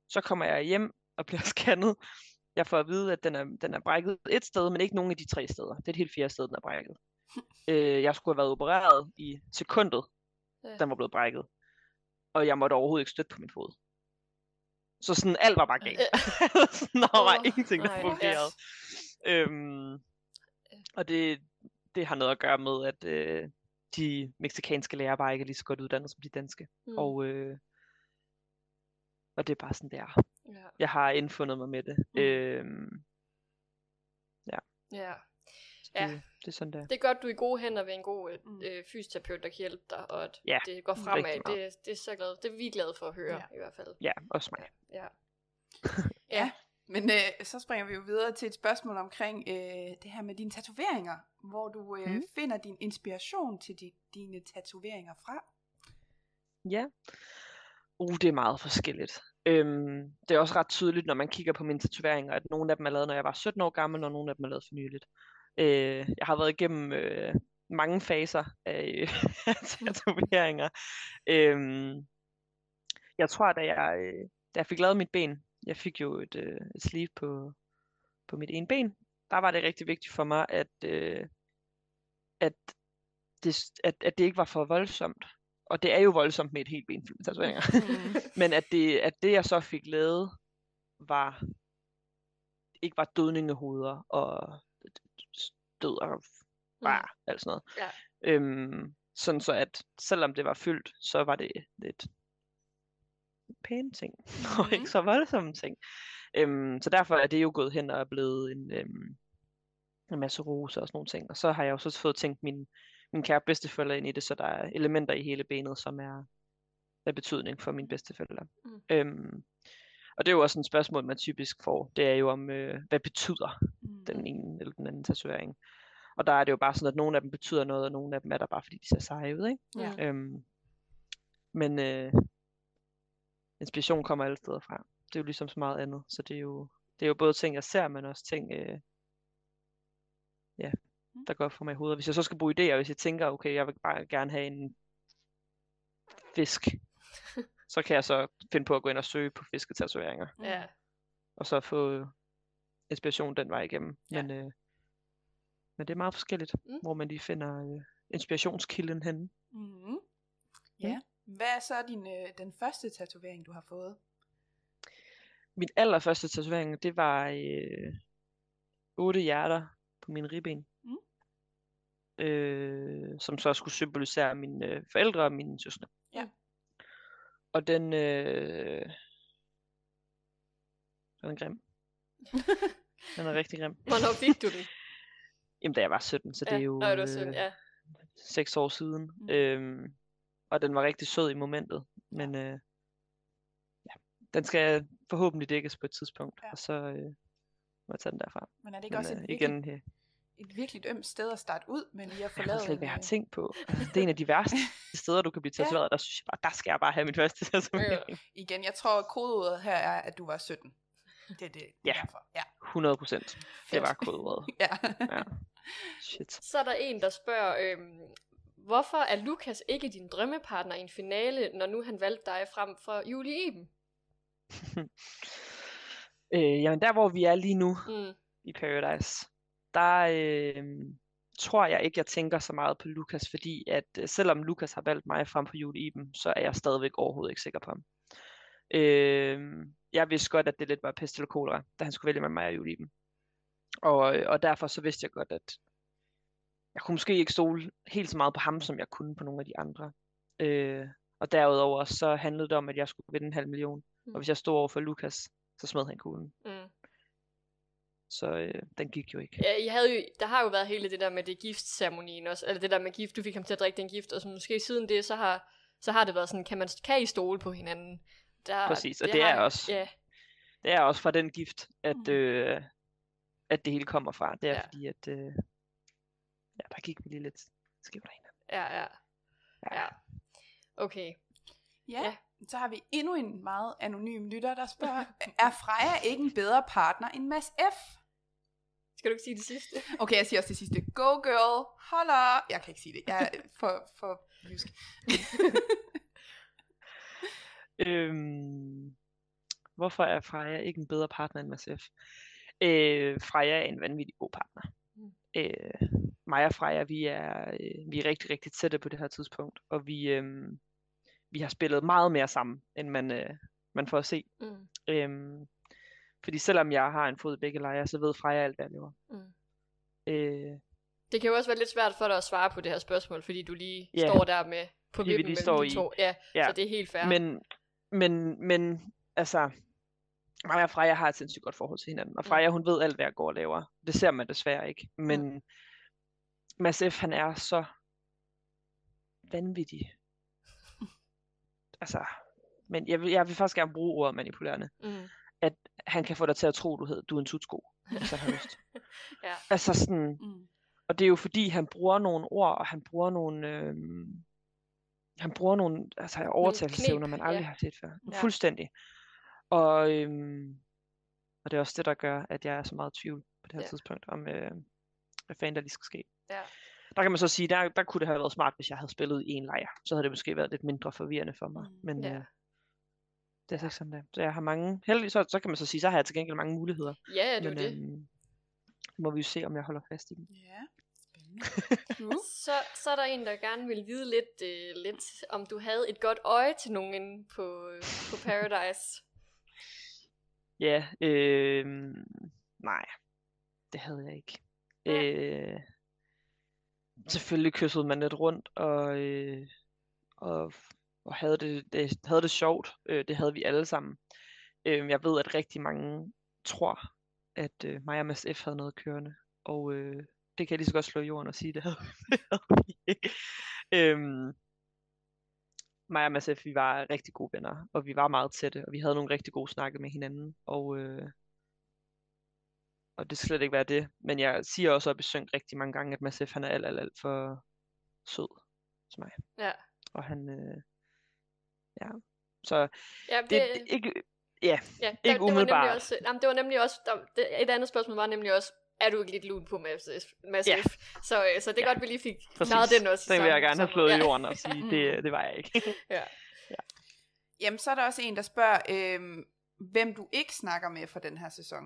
Så kommer jeg hjem og bliver [laughs] scannet. Jeg får at vide, at den er, den er brækket et sted, men ikke nogen af de tre steder. Det er et helt fjerde sted, den er brækket. [laughs] øh, jeg skulle have været opereret i sekundet, Ja. den var blevet brækket. Og jeg måtte overhovedet ikke støtte på min fod. Så sådan alt var bare galt. Sådan, [laughs] der var Åh, ingenting, der nej. fungerede. Øhm, og det, det har noget at gøre med, at øh, de meksikanske lærere bare ikke er lige så godt uddannet som de danske. Mm. Og, øh, og det er bare sådan, det er. ja. Jeg har indfundet mig med det. Mm. Øhm, ja. så Ja. det, det er sådan, det er. Det er godt, du er i gode hænder ved en god øh, Mm. øh, fysioterapeut, der kan hjælpe dig, og at Ja, det går fremad. Det, det, er så glad, det er vi glade for at høre, Ja. i hvert fald. Ja, også mig. Ja. Ja. Men øh, så springer vi jo videre til et spørgsmål omkring øh, det her med dine tatoveringer, hvor du øh, Mm. finder din inspiration til di, dine tatoveringer fra. Ja. Uh, det er meget forskelligt. Øhm, det er også ret tydeligt, når man kigger på mine tatoveringer, at nogle af dem er lavet, når jeg var 17 år gammel, og nogle af dem er lavet for nyligt. Øh, jeg har været igennem øh, mange faser af [laughs] øh, tatoveringer. Øhm, jeg tror, da jeg, øh, da jeg fik lavet mit ben, jeg fik jo et, øh, et sleeve på, på mit ene ben, der var det rigtig vigtigt for mig, at, øh, at, det, at, at det ikke var for voldsomt. Og det er jo voldsomt med et helt ben tatoveringer. [laughs] Men at det, at det, jeg så fik lavet, var ikke var dødningehoveder og død og bare alt sådan noget. Ja. Øhm, sådan så at selvom det var fyldt, så var det lidt pæne ting, [laughs] og Mhm. ikke så voldsomme ting. Øhm, så derfor er det jo gået hen og er blevet en, øhm, en masse roser og sådan nogle ting. Og så har jeg jo så fået tænkt min, min kære bedsteforældre ind i det, så der er elementer i hele benet, som er af betydning for mine bedsteforældre. Mm. Øhm, og det er jo også et spørgsmål, man typisk får. Det er jo om, øh, hvad betyder Mm. den ene eller den anden tatovering. Og der er det jo bare sådan, at nogle af dem betyder noget, og nogle af dem er der bare, fordi de ser seje ud, ikke? Ja. Øhm, men øh, inspiration kommer alle steder fra. Det er jo ligesom så meget andet. Så det er jo, det er jo både ting, jeg ser, men også ting, øh, ja, Mm. der går for mig i hovedet. Hvis jeg så skal bruge idéer, hvis jeg tænker, okay, jeg vil bare gerne have en fisk, [laughs] så kan jeg så finde på at gå ind og søge på fisketatoveringer, Mm. Ja. og så få inspiration den vej igennem. Ja. Men, øh, men det er meget forskelligt, Mm. hvor man lige finder øh, inspirationskilden henne. Mm. Ja. Hvad er så din, øh, den første tatovering, du har fået? Min allerførste tatovering, det var øh, otte hjerter på mine ribben. Mm. Øh, som så skulle symbolisere mine øh, forældre og mine søstre. Ja. Og den, øh, den er grim. [laughs] den er rigtig grim. Hvornår fik du den? [laughs] Jamen, da jeg var 17, så det er jo Nå, øh, ja. seks år siden. Mm. Øhm, og den var rigtig sød i momentet. Men øh, ja, den skal forhåbentlig dækkes på et tidspunkt. Ja. Og så øh, må jeg tage den derfra. Men er det ikke Men, også øh, virkelig, igen, øh, et virkelig ømt sted at starte ud med lige at ved lavet slet ikke, hvad jeg har øh, tænkt på. Altså, det er en af de værste [laughs] steder, du kan blive Ja. tatoveret. Der synes jeg bare, der skal jeg bare have min første tatovering. Igen, jeg tror, at kodeordet her er, at du var 17. Det er det. det er Ja. Derfor. Ja. 100 procent. Det var kodeordet. [laughs] ja. Ja. Shit. Så er der en, der spørger, øhm, hvorfor er Lukas ikke din drømmepartner i en finale, når nu han valgte dig frem for Julie Eben? [laughs] Øh, jamen, der hvor vi er lige nu Mm. i Paradise, der øh, tror jeg ikke, jeg tænker så meget på Lukas, fordi at øh, selvom Lukas har valgt mig frem for Julie Iben, så er jeg stadigvæk overhovedet ikke sikker på ham. Øh, jeg vidste godt, at det lidt var pest eller kolera, da han skulle vælge mellem mig og Julie Iben. Og, øh, og derfor så vidste jeg godt, at jeg kunne måske ikke stole helt så meget på ham, som jeg kunne på nogle af de andre. Øh, og derudover så handlede det om, at jeg skulle vinde en halv million. Mm. Og hvis jeg stod over for Lukas, så smed han kuglen. Mm. Så øh, den gik jo ikke. Ja, I havde jo, der har jo været hele det der med det giftceremonien også, eller det der med gift, du fik ham til at drikke den gift, og så måske siden det, så har, så har det været sådan, kan, man, kan I stole på hinanden? Der, Præcis, og det er har, også- Ja, Det er også fra den gift, at, Mm. øh, at det hele kommer fra. Det er Ja. ja. fordi, at øh, ja, der gik vi lige lidt skævt af hinanden. ja, ja. Ja. Okay. Ja, Ja. så har vi endnu en meget anonym lytter, der spørger, er Freja ikke en bedre partner end Mads F? Skal du ikke sige det sidste? Okay, jeg siger også det sidste. Go girl, holder. Jeg kan ikke sige det. Jeg er for, for jysk. [laughs] Øhm, hvorfor er Freja ikke en bedre partner end Mads F? Øh, Freja er en vanvittig god partner. Mm. Øh, mig og Freja, vi er, øh, vi er rigtig, rigtig tætte på det her tidspunkt, og vi, øh, vi har spillet meget mere sammen, end man, øh, man får at se. Mm. Øhm, fordi selvom jeg har en fod i begge lejre, så ved Freja alt, hvad jeg laver. Mm. Øh, Det kan jo også være lidt svært for dig at svare på det her spørgsmål, fordi du lige Ja. står der med på vippen mellem står de i- to. Ja, ja. så det er helt fair. men, men, men, altså, mig og Freja har et sindssygt godt forhold til hinanden. Og Mm. Freja, hun ved alt, hvad jeg går og laver. Det ser man desværre ikke. Men Mads F., han er så vanvittig. [laughs] altså, men jeg vil, jeg vil faktisk gerne bruge ordet manipulerende. Mm. Han kan få dig til at tro, du, hed, du er en tutsko, hvis han har lyst. [laughs] Ja. Altså sådan, Mm. Og det er jo fordi, han bruger nogle ord, og han bruger nogle... Øh, han bruger nogle altså, overtagelsesevner, man aldrig ja. har set før. Ja. Fuldstændig. Og, øhm, og det er også det, der gør, at jeg er så meget i tvivl på det her ja. tidspunkt, om øh, hvad fanden der lige skal ske. Ja. Der kan man så sige, der, der kunne det have været smart, hvis jeg havde spillet i en lejr. Så havde det måske været lidt mindre forvirrende for mig. Mm. Men Ja. øh, det er så ikke sådan der. Så jeg har mange... Heldigvis, så, så kan man så sige, så har jeg til gengæld mange muligheder. Ja, ja, det er Men jo det. øhm, må vi jo se, om jeg holder fast i dem. Ja. [laughs] Så, så er der en, der gerne vil vide lidt, øh, lidt om du havde et godt øje til nogen på, øh, på Paradise. [laughs] Ja, øh, nej, det havde jeg ikke. Nej. Øh, selvfølgelig kyssede man lidt rundt, og, øh, og, og havde, det, det, havde det sjovt. Øh, det havde vi alle sammen. Øh, jeg ved, at rigtig mange tror, at øh, mig og Mads F. havde noget kørende, og øh, det kan jeg lige så godt slå i jorden og sige, det havde, [laughs] det havde vi ikke. Øhm, mig og Mads F., vi var rigtig gode venner, og vi var meget tætte, og vi havde nogle rigtig gode snakke med hinanden, og øh, og det skal slet ikke være det. Men jeg siger også op i synk rigtig mange gange, at Massif han er alt, alt, alt for sød til mig. Ja. Og han, øh, ja. Så Ja, det, det ikke, ja, ja, ikke det var nemlig umiddelbart. også, jamen, det var nemlig også, der, det, et andet spørgsmål var nemlig også, er du ikke lidt lun på Massive? Massive? Ja. Så, øh, så det er Ja. godt, vi lige fik klaret den også. Den vil jeg gerne have slået i ja. jorden og sige, [laughs] det, det var jeg ikke. [laughs] Ja. Jamen, så er der også en, der spørger, øh, hvem du ikke snakker med for den her sæson.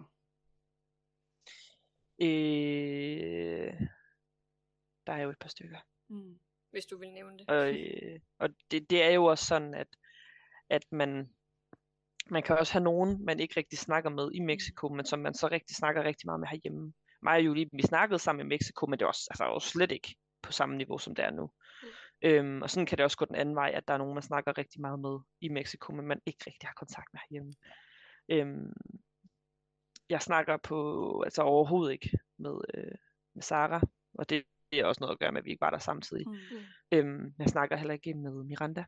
øh, der er jo et par stykker. Mm. Hvis du vil nævne det. Og, øh, og det, det er jo også sådan, at, at man, man kan også have nogen, man ikke rigtig snakker med i Mexico, men som man så rigtig snakker rigtig meget med herhjemme. Mig og Julie, vi snakkede sammen i Mexico, men det er også, altså, jo slet ikke på samme niveau, som det er nu. Mm. Øhm, og sådan kan det også gå den anden vej, at der er nogen, man snakker rigtig meget med i Mexico, men man ikke rigtig har kontakt med herhjemme. Øhm, jeg snakker på, altså overhovedet ikke med, øh, med Sara, og det, det er også noget at gøre med, at vi ikke var der samtidig. Mm. Øhm, jeg snakker heller ikke med Miranda.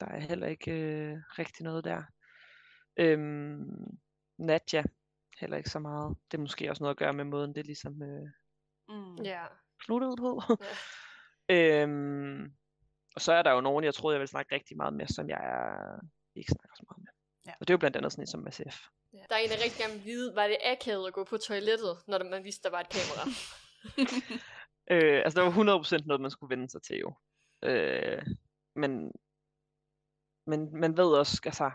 Der er heller ikke øh, rigtig noget der. Øhm, Nadja, heller ikke så meget. Det er måske også noget at gøre med måden, det ligesom øh, Mm. Ja. sluttede på. Ja. [laughs] øhm, og så er der jo nogen, jeg troede, jeg ville snakke rigtig meget med, som jeg ikke snakker så meget med. Ja. Og det er jo blandt andet sådan en som SF. Ja. Der er en, der rigtig gerne vil vide, var det akavet at gå på toilettet, når man vidste, der var et kamera? [laughs] [laughs] Øh, altså, det var 100% noget, man skulle vende sig til jo. Øh, men, men man ved også, altså...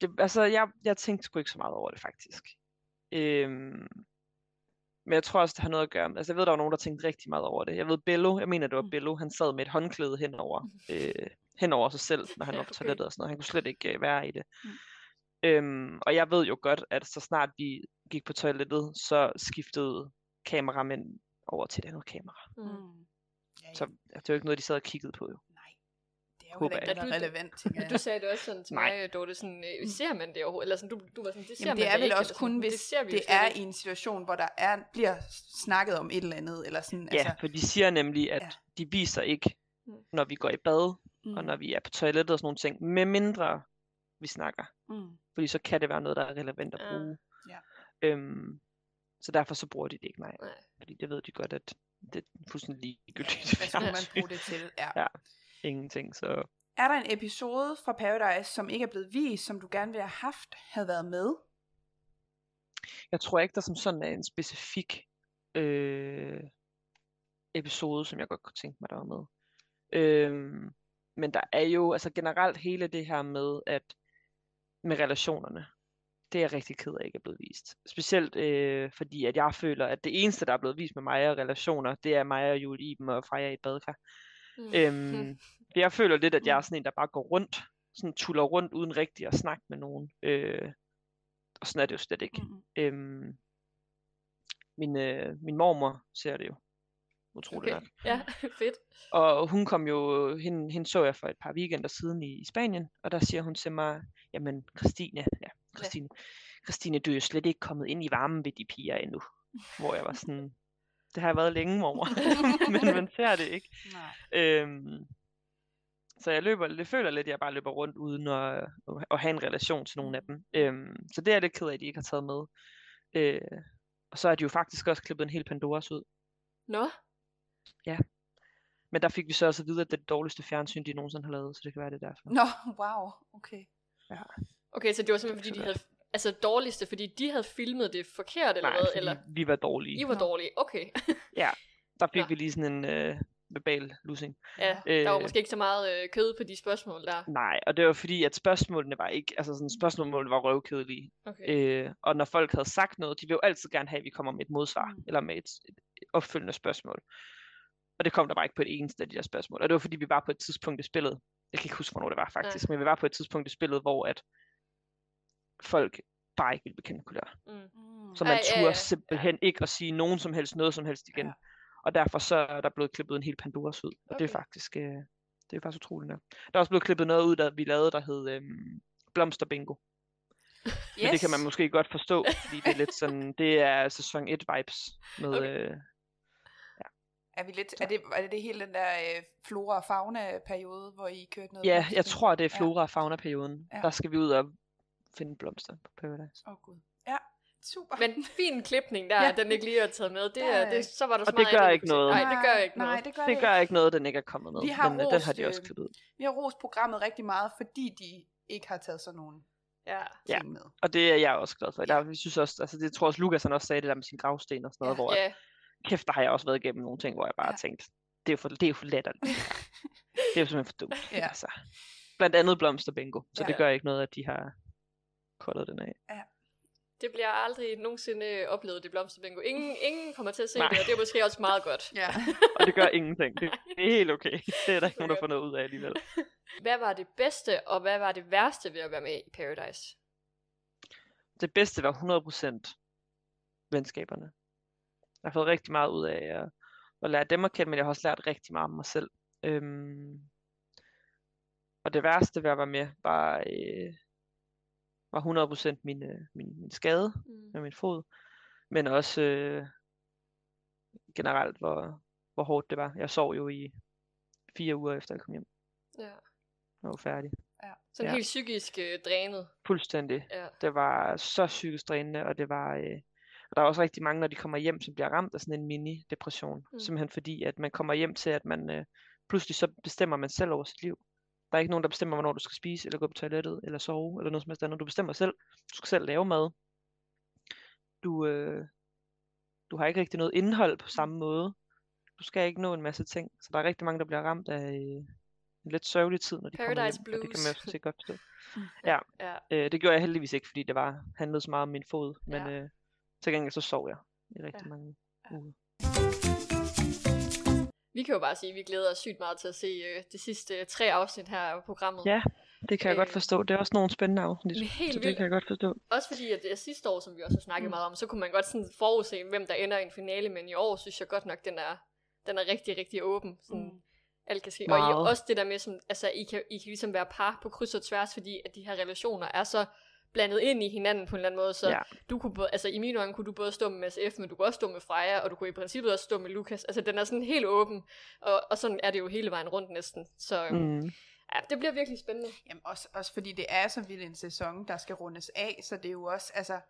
Det, altså, jeg, jeg tænkte sgu ikke så meget over det, faktisk. Øhm, men jeg tror også, det har noget at gøre med... Altså, jeg ved, der var nogen, der tænkte rigtig meget over det. Jeg ved, Bello, jeg mener, det var Mm. Bello, han sad med et håndklæde henover, øh, henover sig selv, når han [laughs] var på toilettet og sådan noget. Han kunne slet ikke øh, være i det. Mm. Øhm, og jeg ved jo godt, at så snart vi gik på toilettet, så skiftede kameramænd over til et andet kamera. Mm. Mm. Ja, ja. Så det var jo ikke noget, de sad og kiggede på. Jo. Nej, det er jo Håber ikke noget relevant, jeg. du sagde det også sådan til mig, Dorte, sådan, øh, ser man det overhovedet? Eller sådan, du, du var sådan, det ser Jamen, man det er da vel ikke, også sådan, kun, hvis det, ser vi det er ikke. i en situation, hvor der er, bliver snakket om et eller andet, eller sådan, Ja, altså, for de siger nemlig, at Ja. de viser ikke, Mm. når vi går i bad, mm, og når vi er på toilettet og sådan nogle ting, med mindre vi snakker. mm, Fordi så kan det være noget, der er relevant at bruge. Ja. Øhm, så derfor så bruger de det ikke, nej. Nej. Fordi det ved de godt, at det er fuldstændig ligegyldigt. [laughs] hvad skulle man bruge det til? Ja. Ja. Ingenting, så... Er der en episode fra Paradise, som ikke er blevet vist, som du gerne ville have haft, havde været med? Jeg tror ikke, der som sådan er en specifik øh, episode, som jeg godt kunne tænke mig, der var med. Øhm, men der er jo altså generelt hele det her med, at med relationerne, det er jeg rigtig ked af ikke er blevet vist. Specielt øh, fordi, at jeg føler, at det eneste, der er blevet vist med mig og relationer, det er mig og Julie Iben og Freja i et badekar. Mm. Øhm, [laughs] jeg føler lidt, at jeg er sådan en, der bare går rundt, sådan tuller rundt, uden rigtig at snakke med nogen. Øh, og sådan er det jo slet ikke. Mm. Øhm, min, øh, min mormor ser det jo. Utroligt Okay. nok. Ja, [laughs] fedt. Og hun kom jo, hende, hende så jeg for et par weekender siden i, i Spanien, og der siger hun til mig, jamen Christine, ja, Christine, Christine, du er jo slet ikke kommet ind i varmen ved de piger endnu. Hvor jeg var sådan, det har jeg været længe, mormor, [laughs] men man ser det ikke. [laughs] Nej. Øhm, så jeg løber, det føler lidt, at jeg bare løber rundt uden at, at, have en relation til nogle af dem. Øhm, så det er jeg lidt ked af, at de ikke har taget med. Øh, og så er de jo faktisk også klippet en hel Pandoras ud. Nå, Men der fik vi så også at vide, at det er det dårligste fjernsyn, de nogensinde har lavet, så det kan være det er derfor. Nå, wow, okay. okay, så det var simpelthen, fordi de havde, altså dårligste, fordi de havde filmet det forkert, eller Nej, hvad? Eller, vi var dårlige. I var dårlige, okay. [laughs] Der fik Nå. vi lige sådan en øh, verbal lussing. ja, der var Øh. måske ikke så meget øh, kød på de spørgsmål der. Nej, og det var fordi, at spørgsmålene var ikke, altså sådan spørgsmålene var røvkedelige. Okay. Øh, og når folk havde sagt noget, de vil jo altid gerne have, at vi kommer med et modsvar, Mm. eller med et, et opfølgende spørgsmål. Og det kom der bare ikke på et eneste af de der spørgsmål. Og det var fordi, vi var på et tidspunkt i spillet, jeg kan ikke huske, hvornår det var faktisk, men vi var på et tidspunkt i spillet, hvor at folk bare ikke ville bekende kulør. Mm. Mm. Så man Ej, ja, turde ja, simpelthen ikke at sige nogen som helst, noget som helst igen. Ja. Og derfor så er der blevet klippet en hel Pandoras ud. Og det er Okay. faktisk, øh, det er faktisk utroligt nok. Der er også blevet klippet noget ud, der vi lavede, der hed øhm, Blomster Bingo. Yes. [laughs] Men det kan man måske godt forstå, fordi det er lidt sådan, det er sæson 1 vibes med, Okay. øh, Er, vi lidt, er, det, er det hele den der øh, flora og fauna periode, hvor I kørte noget? ja, blomster- jeg tror det er flora og fauna perioden. Ja. Der skal vi ud og finde blomster på Paradise. Åh oh, gud. Ja, super. Men fin klipning der, Ja. den ikke lige er taget med. Det, Der er, det, så var der så Og det gør andet, ikke noget. Nej, det gør ikke Nej, noget. det gør Det gør ikke noget, den ikke er kommet med. Vi har men øh, den har rost, de også øh, klippet ud. Vi har rost programmet rigtig meget, fordi de ikke har taget sådan nogle Ja. Ja. med. Og det er jeg også glad for. Der, jeg synes også, altså det tror jeg også, Lukas han også sagde det der med sin gravsten og sådan noget, Ja. hvor ja, kæft, der har jeg også været igennem nogle ting, hvor jeg bare Ja. har tænkt, det er jo for, det er jo for latterligt. det er jo simpelthen for dumt. [laughs] Ja. Altså. Blandt andet blomsterbingo, så Ja. det gør ikke noget, at de har koldet den af. det bliver aldrig nogensinde øh, oplevet, det blomsterbingo. Ingen, ingen kommer til at se Nej. det, og det er måske også meget godt. Ja. [laughs] Og det gør ingenting. Det, det er helt okay. Det er der ikke nogen, der får noget ud af alligevel. [laughs] Hvad var det bedste, og hvad var det værste ved at være med i Paradise? Det bedste var 100% venskaberne. Jeg har fået rigtig meget ud af at, at lære dem at kende, men jeg har også lært rigtig meget om mig selv. Øhm, og det værste ved at være med var, øh, var 100% min, øh, min, min skade Mm. med min fod, men også øh, generelt, hvor, hvor hårdt det var. Jeg sov jo i fire uger efter jeg kom hjem. Ja. Jeg var færdig. Sådan Ja. helt psykisk øh, drænet. Fuldstændig. Ja. Det var så psykisk drænende, og det var... Øh, og der er også rigtig mange, når de kommer hjem, som bliver ramt af sådan en mini-depression. Mm. Simpelthen fordi, at man kommer hjem til, at man øh, pludselig så bestemmer man selv over sit liv. Der er ikke nogen, der bestemmer, hvornår du skal spise, eller gå på toilettet, eller sove, eller noget som helst andet. Du bestemmer selv. Du skal selv lave mad. Du, øh, du har ikke rigtig noget indhold på samme måde. Du skal ikke nå en masse ting. Så der er rigtig mange, der bliver ramt af øh, en lidt sørgelig tid, når de kommer Paradise hjem. Og det kan man blues. jo godt forstå. [laughs] Ja. Øh, det gjorde jeg heldigvis ikke, fordi det var handlede så meget om min fod. Men Ja. øh, til gengæld så sov jeg i rigtig Ja. mange uger. Vi kan jo bare sige, at vi glæder os sygt meget til at se øh, de sidste øh, tre afsnit her af programmet. Ja, Det kan jeg godt Øh, forstå. Det er også nogle spændende afsnit. Helt så det vildt. kan jeg godt forstå. Også fordi, at det er sidste år, som vi også har snakket Mm. meget om, så kunne man godt sådan forudse, hvem der ender i en finale, men i år synes jeg godt nok, den er, den er rigtig, rigtig åben. Sådan, Mm. Alt kan ske. Og I, Meget. også det der med, som, altså, I kan, I kan ligesom være par på kryds og tværs, fordi at de her relationer er så blandet ind i hinanden på en eller anden måde, så Ja. ja. du kunne både, altså i mine øjne kunne du både stå med Mads F, men du kunne også stå med Freja, og du kunne i princippet også stå med Lukas. Altså den er sådan helt åben, og, og sådan er det jo hele vejen rundt næsten. Så mm. Ja, det bliver virkelig spændende. Jamen også, også fordi det er så vild en sæson, der skal rundes af, så det er jo også, altså,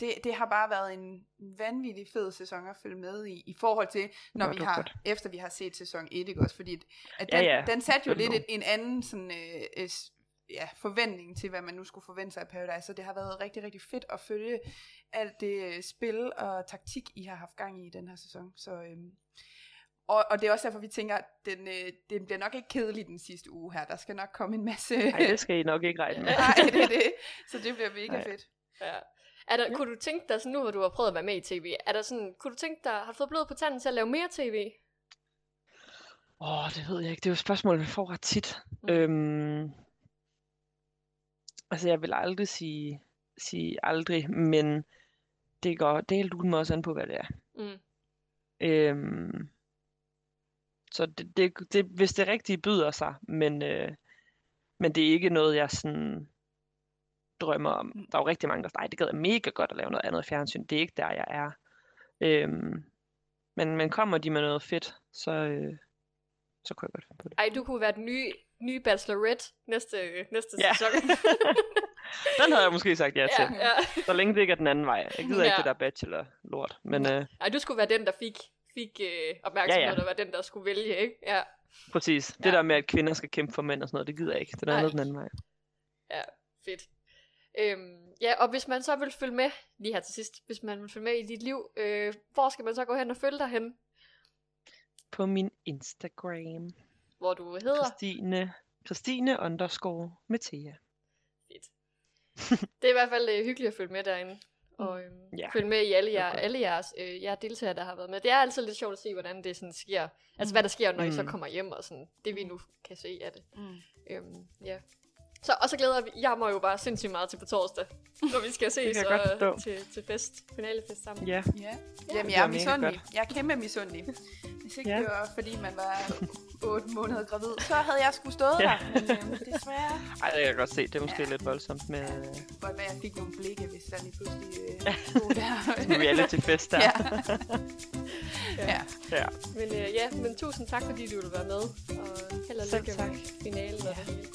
det, det har bare været en vanvittig fed sæson at følge med i, i forhold til, når Nå, vi har, godt. efter vi har set sæson 1, ikke også, fordi at, at Ja, den, ja. den satte jo Den lidt et, en anden sådan, øh, øh, ja, forventning til, hvad man nu skulle forvente sig af Paradise, så det har været rigtig, rigtig fedt at følge alt det øh, spil og taktik, I har haft gang i i den her sæson, så... øhm, og, og det er også derfor, vi tænker, at den, øh, den bliver nok ikke kedelig den sidste uge her. Der skal nok komme en masse... [laughs] Ej, det skal I nok ikke regne med. [laughs] Nej, det er det. Så det bliver mega Nej. fedt. Ja. Er der, kunne du tænke dig, sådan, nu hvor du har prøvet at være med i tv, er der sådan, kunne du tænke dig, har du fået blod på tanden til at lave mere tv? Åh, det ved jeg ikke. Det er jo et spørgsmål, man får ret tit. Mm. Mm. Øhm, altså, jeg vil aldrig sige, sige aldrig, men det går det helt mig også an på, hvad det er. Mm. Øhm, så det, det, det, hvis det rigtige byder sig, men, øh, men det er ikke noget, jeg sådan drømmer om. Der er jo rigtig mange, der siger, det gad jeg mega godt at lave noget andet fjernsyn. Det er ikke der, jeg er. Øhm, men, men kommer de med noget fedt, så, øh, så kunne jeg godt finde på det. Ej, du kunne være den nye, nye Bachelorette næste, næste Ja. sæson. [laughs] Den havde jeg måske sagt ja til. ja, ja. Så længe det ikke er den anden vej. Jeg gider ikke Ja. det der bachelor-lort. Men øh, Ej, du skulle være den, der fik, fik øh, opmærksomhed, Ja, ja. og var den, der skulle vælge, ikke? Ja, præcis. Det Ja. der med, at kvinder skal kæmpe for mænd og sådan noget, det gider jeg ikke. Det er noget den anden vej. fedt. Øhm, ja, og hvis man så vil følge med, lige her til sidst, hvis man vil følge med i dit liv, øh, hvor skal man så gå hen og følge dig hen? På min Instagram. Hvor du hedder? Christine, Christine underscore Mathia. Fedt. Det er i hvert fald øh, hyggeligt at følge med derinde. Og øhm, Ja, følge med i alle, er jer, godt. alle jeres øh, jer deltagere, der har været med. Det er altid lidt sjovt at se, hvordan det sådan sker. Altså, hvad der sker, når I så Mm. kommer hjem, og sådan det vi nu kan se af det. Mm. Øhm, ja. Så, og så glæder vi, jeg mig jo bare sindssygt meget til på torsdag, når vi skal ses jeg og, forstå. til, til fest, finalefest sammen. Ja, Ja. det Jamen, bliver jeg er misundelig. Jeg er kæmpe misundelig. Hvis ikke Ja. det var, fordi man var 8 måneder gravid, så havde jeg skulle stået Ja. der. Men øhm, desværre Ej, det kan jeg godt se. Det er måske Ja. lidt voldsomt med øh, godt være, jeg fik nogle blikke, hvis der lige pludselig øh, [laughs] stod der. reality-fest der. ja. [laughs] Ja. ja. ja. Men øh, ja, men tusind tak, fordi du ville være med. Og held og lykke med finalen og det hele.